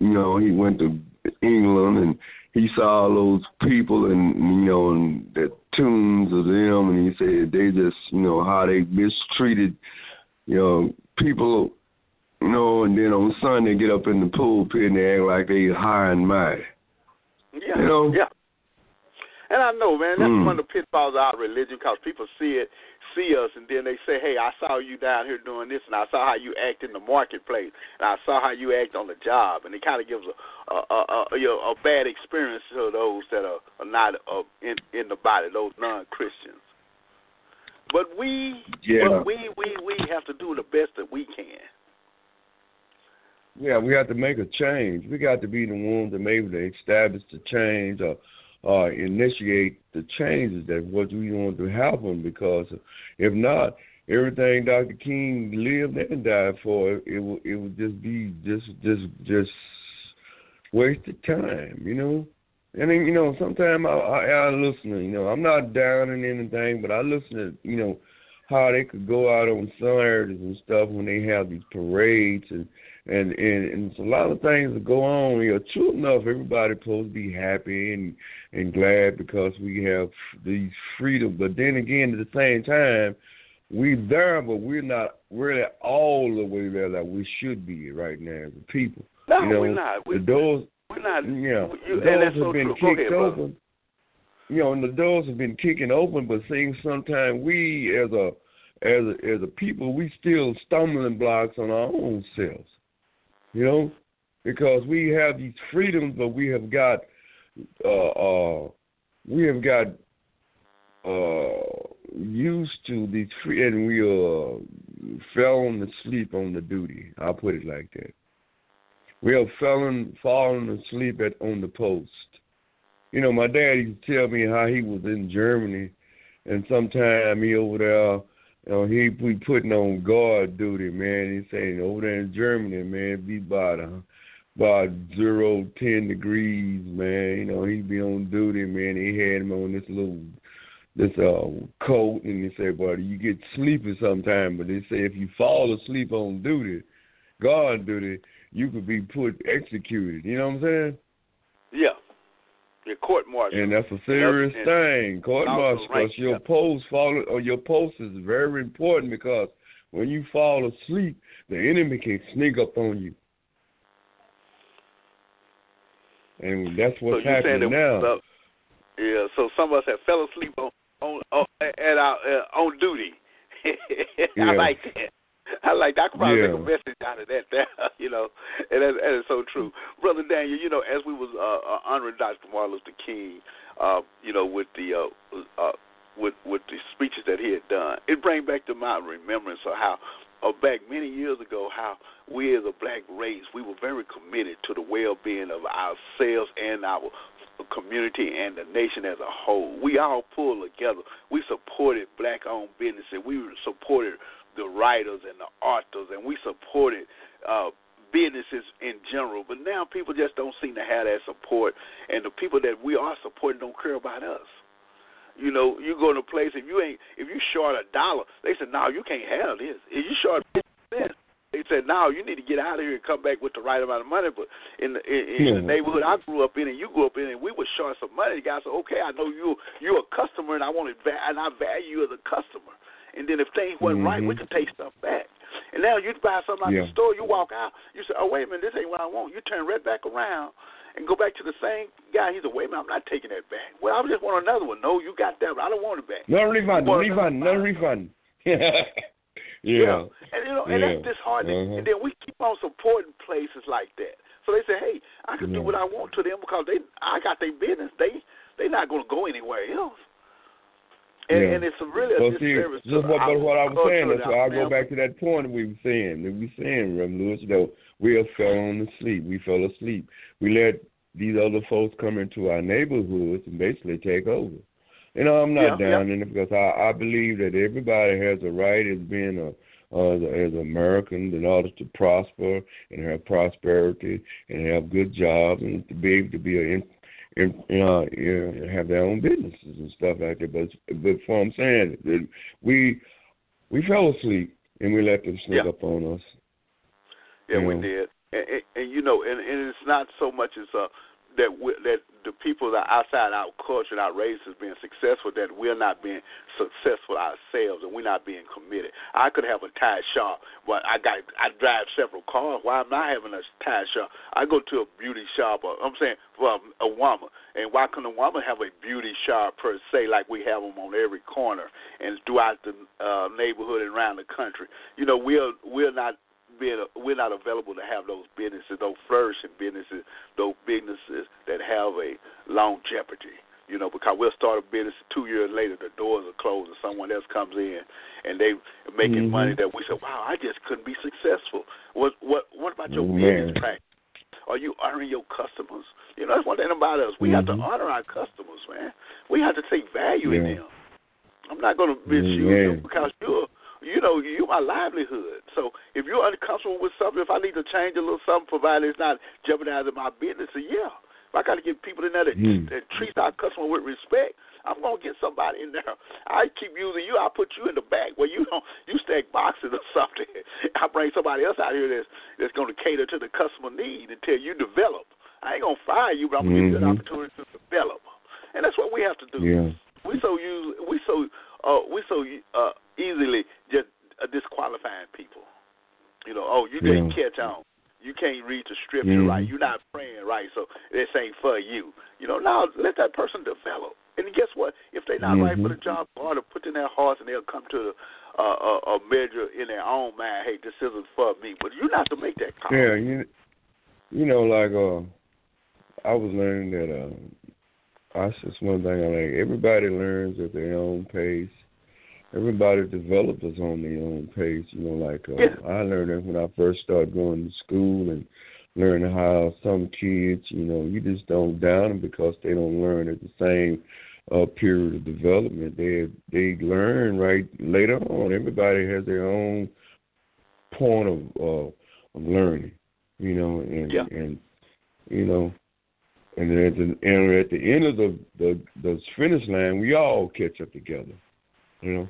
you know, he went to England and he saw all those people and you know and the tombs of them and he said they just you know how they mistreated you know people you know and then on Sunday get up in the pulpit and they act like they high and mighty. Yeah. You know? Yeah. And I know, man, that's Mm. one of the pitfalls of our religion because people see it, see us, and then they say, hey, I saw you down here doing this, and I saw how you act in the marketplace, and I saw how you act on the job, and it kind of gives a a, a, a, you know, a bad experience to those that are, are not uh, in in the body, those non-Christians. But we, Yeah. but we, we, we have to do the best that we can. Yeah, we have to make a change. We got to be the ones that maybe to establish the change or uh, initiate the changes that what we want to happen. Because if not, everything Dr. King lived and died for, it will it would just be just just just wasted time. You know. And then you know, sometimes I, I I listen. You know, I'm not down in anything, but I listen to you know how they could go out on Saturdays and stuff when they have these parades and and and, and it's a lot of things that go on. You know, true enough, everybody's supposed to be happy and and glad because we have these freedom. But then again, at the same time, we there, but we're not really all the way there that we should be right now as a people. No, you know, we're not. We, the doors, we're not. yeah, you, and doors have so been true. Kicked ahead, brother. You know, and the doors have been kicking open, but seeing sometimes we as a as a, as a people, we still stumbling blocks on our own selves. You know, because we have these freedoms, but we have got uh, uh, we have got uh, used to these free, and we uh, fell asleep on the duty. I'll put it like that. We have fallen fallen asleep at on the post. You know, my dad used to tell me how he was in Germany, and sometime he over there, you know, he be putting on guard duty, man. He saying over there in Germany, man, be about uh, about zero ten degrees, man. You know, he be on duty, man. He had him on this little this uh coat, and he said, "Buddy, you get sleepy sometime." But they say if you fall asleep on duty, guard duty, you could be put executed. You know what I'm saying? Yeah. Your court martial. And that's a serious thing, court martial, right, because your post fall or your post is very important because when you fall asleep, the enemy can sneak up on you, and that's so what's you're happening that, now. uh, yeah. So some of us have fell asleep on on, on at our uh, on duty. [LAUGHS] I Yeah. like that. [LAUGHS] I like that. I could probably Yeah. make a message out of that [LAUGHS] there, you know, and that, that is so true. Brother Daniel, you know, as we was uh, uh, honoring Dr. Martin Luther King, uh, you know, with the uh, uh, with with the speeches that he had done, it brings back to my remembrance of how uh, back many years ago, how we as a black race, we were very committed to the well-being of ourselves and our community and the nation as a whole. We all pulled together. We supported black-owned businesses. We supported the writers and the authors, and we supported uh, businesses in general. But now people just don't seem to have that support, and the people that we are supporting don't care about us. You know, you go to a place if you ain't if you short a dollar, they say no, you can't have this. If you short cents, they said, "No, you need to get out of here and come back with the right amount of money." But in the in, in Yeah. the neighborhood I grew up in, and you grew up in, and we were short some money. The guy said, "Okay, I know you you're a customer, and I want to and I value you as a customer. And then if things wasn't right, we Mhm. can take stuff back." And now you buy something out Yeah. the store, you walk out, you say, "Oh wait a minute, this ain't what I want." You turn right back around and go back to the same guy. He's like, "Wait a minute, I'm not taking that back." Well, I just want another one. No, you got that, but I don't want it back. No refund, no refund, no refund. [LAUGHS] Yeah. yeah. And you know, and Yeah. that's disheartening. Uh-huh. And then we keep on supporting places like that. So they say, Hey, I can do what I want to them because they I got their business. They they're not gonna go anywhere else. And, Yeah. and it's a really a Well, see, disservice to just what, but what I was saying, that's why I go back to that point we were saying. That we were saying, Reverend Lewis, that we fell on to sleep. We fell asleep. We let these other folks come into our neighborhoods and basically take over. You know, I'm not Yeah, down in it because I, I believe that everybody has a right as being a uh, as Americans in order to prosper and have prosperity and have good jobs and to be able to be a in, you know, you know, have their own businesses and stuff like that. But but what I'm saying we we fell asleep and we let them sneak Yeah. up on us. Yeah, we Yeah. did. And, and, and you know, and, and it's not so much as uh that we, that the people that are outside our culture and our race is being successful that we're not being successful ourselves and we're not being committed. I could have a tire shop, but I got I drive several cars. Why am I having a tire shop? I go to a beauty shop. Or, I'm saying for a woman, and why couldn't a woman have a beauty shop per se like we have them on every corner and throughout the uh, neighborhood and around the country? You know, we're we're not being we're not available to have those businesses, those flourishing businesses, those businesses that have a longevity. You know, because we'll start a business two years later, the doors are closed, and someone else comes in, and they making Mhm. money that we say, "Wow, I just couldn't be successful." What what what about your Oh, business practice? Are you honoring your customers? You know, that's one thing about us. We have to Mhm. honor our customers, man. We have to take value in them. I'm not going to misuse Yeah. you because you're, you know, you're my livelihood. So if you're uncomfortable with something, if I need to change a little something, provided it's not jeopardizing my business, then yeah. If I got to get people in there that, Hmm. that treat our customer with respect, I'm gonna get somebody in there. I keep using you. I put you in the back where you don't you stack boxes or something. [LAUGHS] I bring somebody else out here that's that's gonna cater to the customer need until you develop. I ain't gonna fire you, but I'm gonna give you an Mhm. opportunity to develop. And that's what we have to do. Yeah. We so use we so uh we so uh easily uh, disqualifying people. You know, oh you didn't Yeah. catch on. You can't read the scripture Mhm. right. You're not praying right, so this ain't for you. You know, now let that person develop. And guess what? If they're not right for the Mhm. job, God will put in their hearts and they'll come to uh, a, a measure in their own mind. Hey, this isn't for me. But you not to make that call. Yeah, you you know, like uh I was learning that uh that's just one thing I like. Everybody learns at their own pace. Everybody develops on their own pace. You know, like uh, Yeah. I learned that when I first started going to school and learning how some kids, you know, you just don't down them because they don't learn at the same uh period of development. They they learn right later on. Everybody has their own point of uh of learning, you know, and Yeah. and you know, and then at the and at the end of the the the finish line, we all catch up together, you know.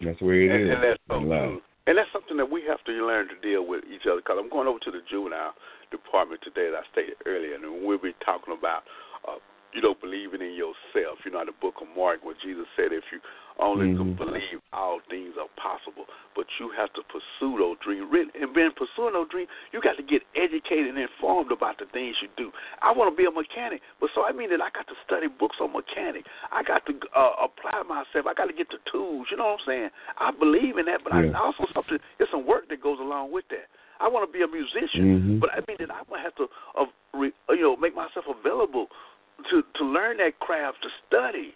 That's way it is and, and that's so true. And that's something that we have to learn to deal with each other. Because I'm going over to the juvenile department today, as I stated earlier, and we'll be talking about, uh, you know, believing in yourself. You know, the book of Mark, where Jesus said, if you only can Mhm. believe, all things are possible. But you have to pursue those dreams. Really- And being pursuing those dreams, you got to get educated and informed about the things you do. I want to be a mechanic, but so I mean that I got to study books on mechanic. I got to uh, apply myself. I got to get the tools. You know what I'm saying? I believe in that, but Yeah. I also something. There's some work that goes along with that. I want to be a musician, Mhm. but I mean that I'm gonna have to, uh, re, uh, you know, make myself available to to learn that craft, to study,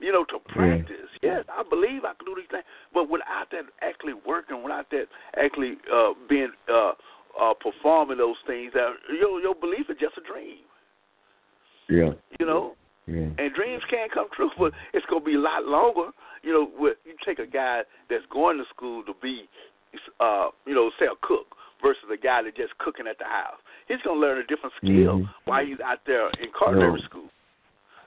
you know, to practice. Yes, I believe I can do these things, but without that actually working, without that actually uh, being uh, uh, performing those things, uh, your your belief is just a dream. Yeah. You know, Yeah. and dreams can come true, but it's gonna be a lot longer. You know, with, you take a guy that's going to school to be, uh, you know, say a cook versus a guy that's just cooking at the house. He's gonna learn a different skill Mhm. while he's out there in culinary Yeah. school.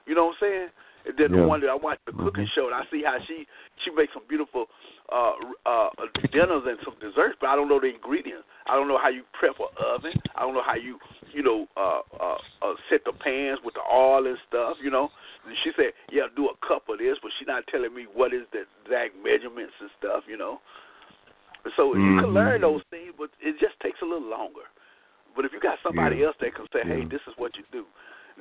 You know what I'm saying? And then Yeah. the one that I watched the cooking show, and I see how she she makes some beautiful uh uh dinners and some desserts, but I don't know the ingredients. I don't know how you prep an oven. I don't know how you you know uh uh, uh set the pans with the oil and stuff. You know, and she said, yeah, do a cup of this, but she's not telling me what is the exact measurements and stuff. You know, so you can Mhm. learn those things, but it just takes a little longer. But if you got somebody Yeah. else that can say, hey, Yeah. this is what you do.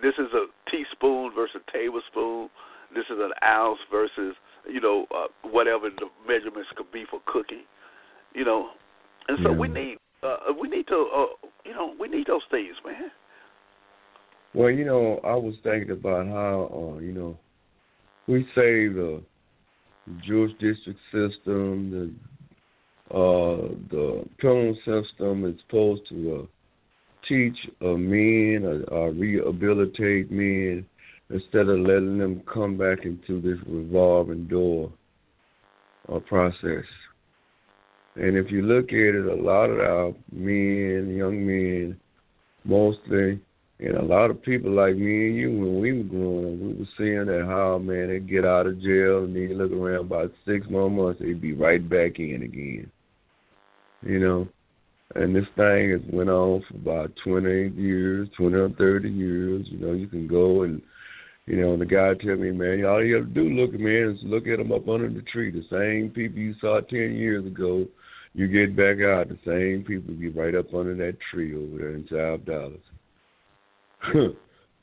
This is a teaspoon versus a tablespoon. This is an ounce versus, you know, uh, whatever the measurements could be for cooking. You know, and so Yeah. we need, uh, we need to, uh, you know, we need those things, man. Well, you know, I was thinking about how, uh, you know, we say the Jewish district system, the uh, the penal system is supposed to uh, teach uh, men or, or rehabilitate men instead of letting them come back into this revolving door uh, process. And if you look at it, a lot of our men, young men, mostly and a lot of people like me and you, when we were growing up, we were seeing that how man they get out of jail and then you look around about six more months, they'd be right back in again. You know, and this thing has went on for about twenty years, twenty or thirty years. You know, you can go and you know, and the guy tell me, man, all you have to do, look at me is look at them up under the tree. The same people you saw ten years ago, you get back out, the same people be right up under that tree over there in South Dallas. [LAUGHS]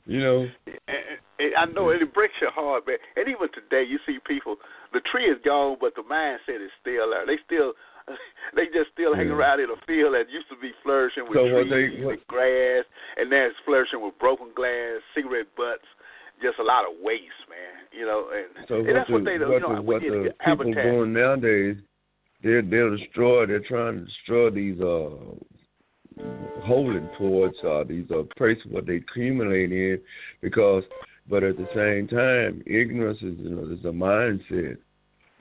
you know. And, and I know it breaks your heart, man. And even today, you see people. The tree is gone, but the mindset is still there. They still, [LAUGHS] they just still hang Yeah. around in a field that used to be flourishing with So trees they- what- and grass, and now it's flourishing with broken glass, cigarette butts, just a lot of waste, man. You know, and, So and what that's the, what they, what you know, the, what the people habitat. doing nowadays, they're they're destroyed. They're trying to destroy these uh holding ports or these uh places what they accumulate in because, but at the same time, ignorance is you know is a mindset.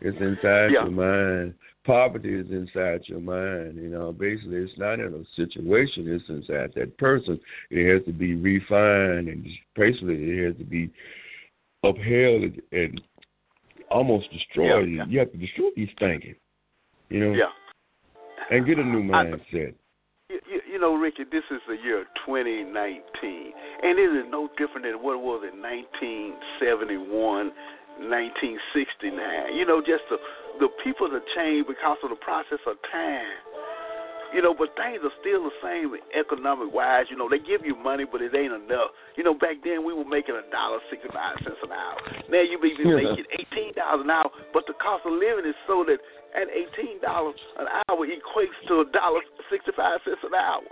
It's inside Yeah. your mind. Poverty is inside your mind. You know, basically, it's not in a situation. It's inside that person. It has to be refined, and basically, it has to be upheld and, almost destroyed. Yeah, yeah. You have to destroy these thinking, you know, Yeah. and get a new mindset. You, you, you know, Ricky, this is the year 2019, and it is no different than what it was in 1971, 1969. You know, just the the people have changed because of the process of time. You know, but things are still the same economic wise. You know, they give you money, but it ain't enough. You know, back then we were making a dollar sixty five cents an hour. Now you may be Yeah. making eighteen dollars an hour, but the cost of living is so that at eighteen dollars an hour equates to a dollar sixty five cents an hour.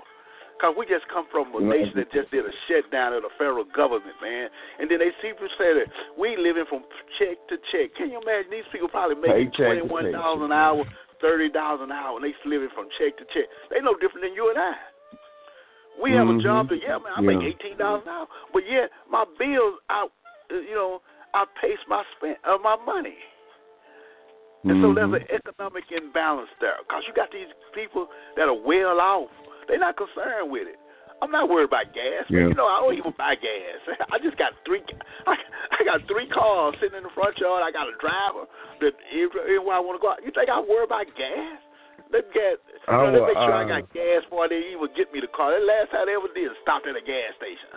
Cause we just come from a nation that just did a shutdown of the federal government, man. And then they see people say that we living from check to check. Can you imagine these people probably making twenty one dollars an hour, thirty dollars an hour, and they living from check to check. They no different than you and I. We have a Mhm. job that yeah, man, I make eighteen dollars an hour, but yet my bills out, you know, outpace my spend uh, my money. And so there's Mhm. an economic imbalance there because you got these people that are well off. They're not concerned with it. I'm not worried about gas. Yeah. You know, I don't even buy gas. [LAUGHS] I just got three. I, I got three cars sitting in the front yard. I got a driver that anywhere I want to go. out. You think I worry about gas? They get. You know, they I make sure I got gas before they even get me the car. The last time they ever did stopped at a gas station.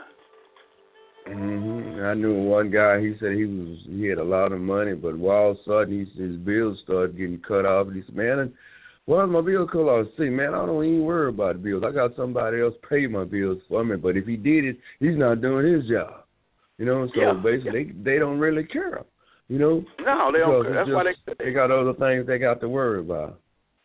hmm I knew one guy. He said he was he had a lot of money, but all of a sudden he, his bills started getting cut off. And he said, "Man, why's my bill cut off?" I said, "Man, I don't even worry about the bills. I got somebody else pay my bills for me. But if he did it, he's not doing his job. You know. So Yeah, basically, they they don't really care. You know. No, they don't. Because care. it's That's why they. they got other things they got to worry about.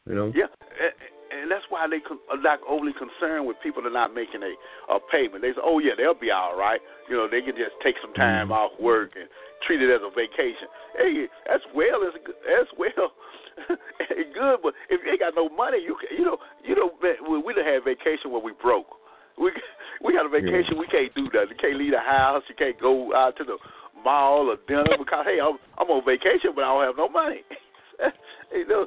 You know. Yeah, and, and that's why they are not overly concerned with people that are not making a, a payment. They say, oh yeah, they'll be all right. You know, they can just take some time Mhm. off work and treat it as a vacation. Hey, that's well as as well [LAUGHS] good, but if you ain't got no money, you can, you know you know we we done had vacation when we broke. We [LAUGHS] we got a vacation. We can't do that. You can't leave the house. You can't go out to the mall or dinner because hey, I'm I'm on vacation, but I don't have no money. [LAUGHS] you know,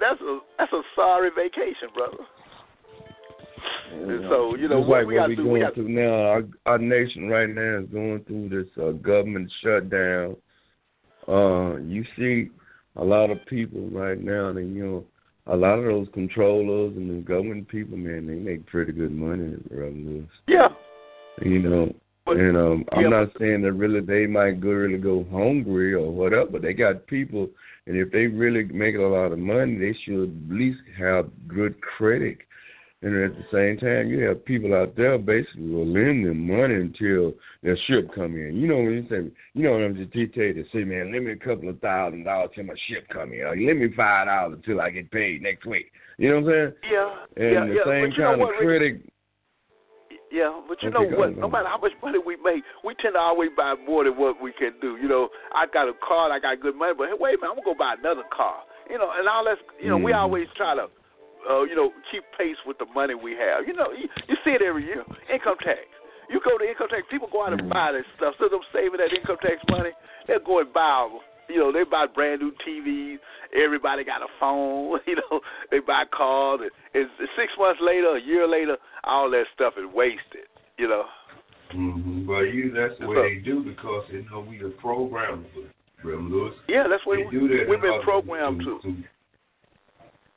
that's a that's a sorry vacation, brother. And so you know what like we what we do. going We got through now. Our, our nation right now is going through this uh, government shutdown. Uh, you see a lot of people right now, and you know, a lot of those controllers and the government people, man, they make pretty good money, Lewis. yeah. You know, But- and um, yeah, I'm not saying that really they might go really go hungry or whatever, but they got people, and if they really make a lot of money, they should at least have good credit. And at the same time, you have people out there basically will lend them money until their ship come in. You know when you say, you know when I'm just dictated to say, man, lend me a couple of thousand dollars till my ship come in, or lend me five dollars until I get paid next week. You know what I'm saying? Yeah. And yeah. the yeah. same but you know kind what, of credit. Yeah, but you know what? No matter how much money we make, we tend to always buy more than what we can do. You know, I got a car, I got good money, but hey, wait a minute, I'm gonna go buy another car. You know, and all that's you know, we Mhm. always try to, uh, you know, keep pace with the money we have. You know, you, you see it every year. Income tax. You go to income tax, people go out and Mhm. buy this stuff. So them saving that income tax money, they'll go and buy. You know, they buy brand new TVs. Everybody got a phone. [LAUGHS] You know, they buy cars. And it's six months later, a year later, all that stuff is wasted. You know. Mm-hmm. But you, that's the So- way they do because they know we are programmed for Reverend Lewis. Yeah, that's what They do that we've been programmed to. to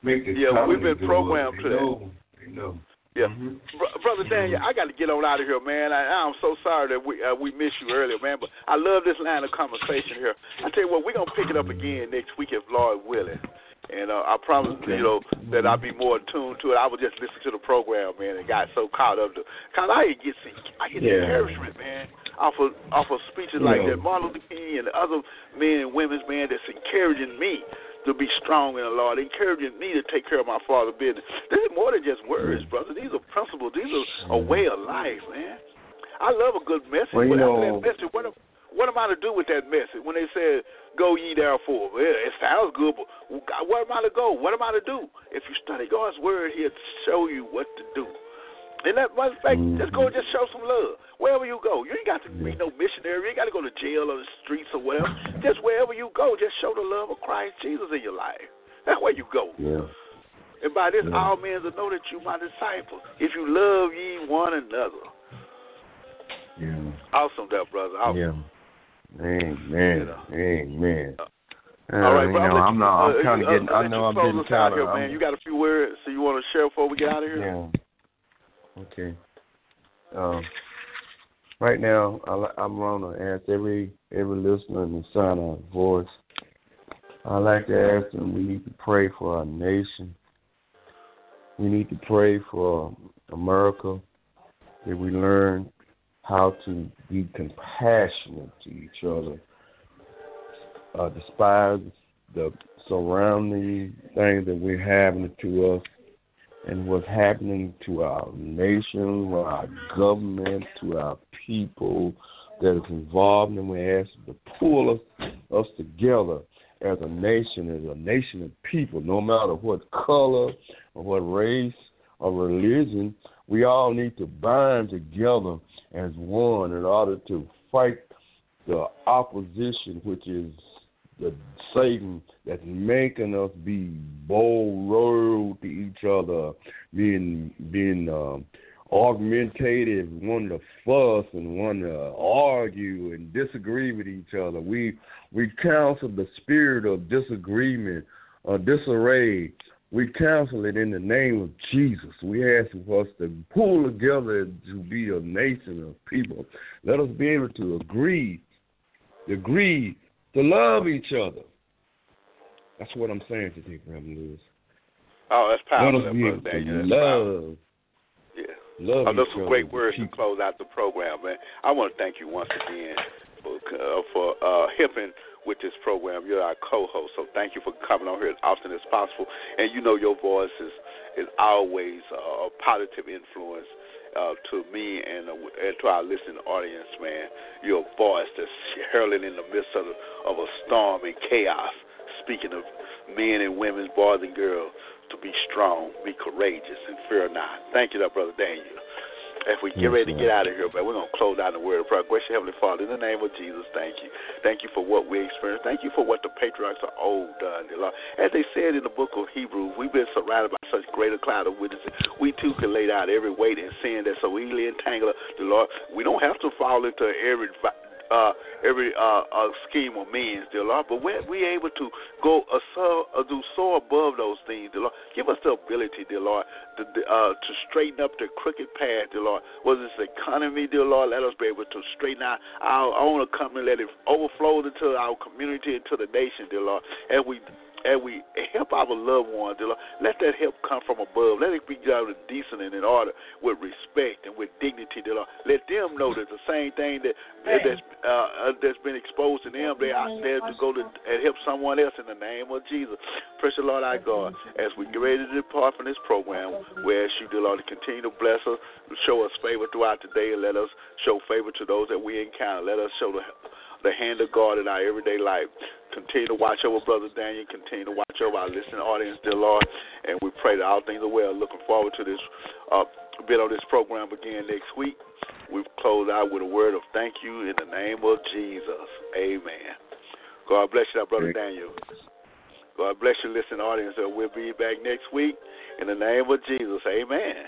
make the Yeah, we've been programmed to they that. know, know. Yeah. Mhm. Br- Brother Daniel, I got to get on out of here, man. I, I'm so sorry that we uh, we missed you earlier, man. But I love this line of conversation here. I tell you what, we're gonna pick it up again next week if Lord willing. And uh, I promise Okay. you know that I'll be more attuned to it. I was just listening to the program, man, and got so caught up. To, Cause I get I get Yeah. encouragement, man, off of off of speeches like that. Martin Luther King and the other men and women's man that's encouraging me to be strong in the Lord, encouraging me to take care of my father's business. This is more than just words, mm. brother. These are principles. These are a way of life, man. I love a good message. Well, but after know- that message, what am, what am I to do with that message? When they said, "Go ye therefore," well, it sounds good, but God, where am I to go? What am I to do? If you study God's word, He'll show you what to do. And that of fact, just go and just show some love wherever you go. You ain't got to be no missionary. You ain't got to go to jail or the streets or whatever. Just wherever you go, just show the love of Christ Jesus in your life. That's where you go. Yeah. And by this, Yeah. all men will know that you my disciples. If you love ye one another. Yeah. Awesome, that brother. Awesome. Yeah. Amen. Amen. Uh, All right, you bro. know, I'm not. I'm uh, kind of uh, getting. uh, I know I'm getting kind here, of. man. You got a few words so you want to share before we get out of here? Yeah. Okay. Um, right now, I'm going to ask every every listener sound of our voice. I like to ask them. We need to pray for our nation. We need to pray for America. That we learn how to be compassionate to each other. Uh, despise the surrounding things that we're happening to us and what's happening to our nation, our government, to our people that is involved, and we ask to pull us, us together as a nation, as a nation of people, no matter what color or what race or religion, we all need to bind together as one in order to fight the opposition, which is the Satan that's making us be bold, road to each other, being being um, argumentative, wanting to fuss and wanting to argue and disagree with each other. We we counsel the spirit of disagreement, uh, disarray. We counsel it in the name of Jesus. We ask for us to pull together to be a nation of people. Let us be able to agree, agree to love each other. That's what I'm saying today, Reverend Lewis. Oh, that's Let powerful, us that be able to. That's powerful. love, Yeah. love Oh, those some great words to close out the program, man. I want to thank you once again for uh, for uh, helping with this program. You're our co-host, so thank you for coming on here as often as possible. And you know your voice is is always uh, a positive influence uh, to me and, uh, and to our listening audience, man. You're voice that's hurling in the midst of, of a storm and chaos, speaking of men and women, boys and girls, to be strong, be courageous, and fear not. Thank you, that brother Daniel. As we get ready to get out of here, man, we're going to close out the word of prayer. Gracious Heavenly Father, in the name of Jesus, thank you. Thank you for what we experienced. Thank you for what the patriarchs are old done, dear Lord. As they said in the book of Hebrews, we've been surrounded by such great a cloud of witnesses. We too can lay out every weight and sin that so easily entangle us, dear Lord. We don't have to fall into every uh, every uh, uh, scheme of men's, dear Lord. But we're we able to go a so, uh, do so above those things, dear Lord. Give us the ability, dear Lord, to uh, to straighten up the crooked path, dear Lord. Whether it's economy, dear Lord, let us be able to straighten out our own company, let it overflow into our community, into the nation, dear Lord. And we and we help our loved ones, let that help come from above. Let it be done decent and in order, with respect and with dignity. Let them know that the same thing that that's uh, that's been exposed to them, they are there to go to and help someone else in the name of Jesus. Precious Lord, our God, as we get ready to depart from this program, we ask you, dear Lord, to continue to bless us, show us favor throughout the day, and let us show favor to those that we encounter. Let us show the the hand of God in our everyday life. Continue to watch over Brother Daniel. Continue to watch over our listening audience, dear Lord. And we pray that all things are well. Looking forward to this uh, bit on this program again next week. We've closed out with a word of thank you in the name of Jesus. Amen. God bless you, Brother Daniel. God bless you, listening audience. We'll be back next week in the name of Jesus. Amen.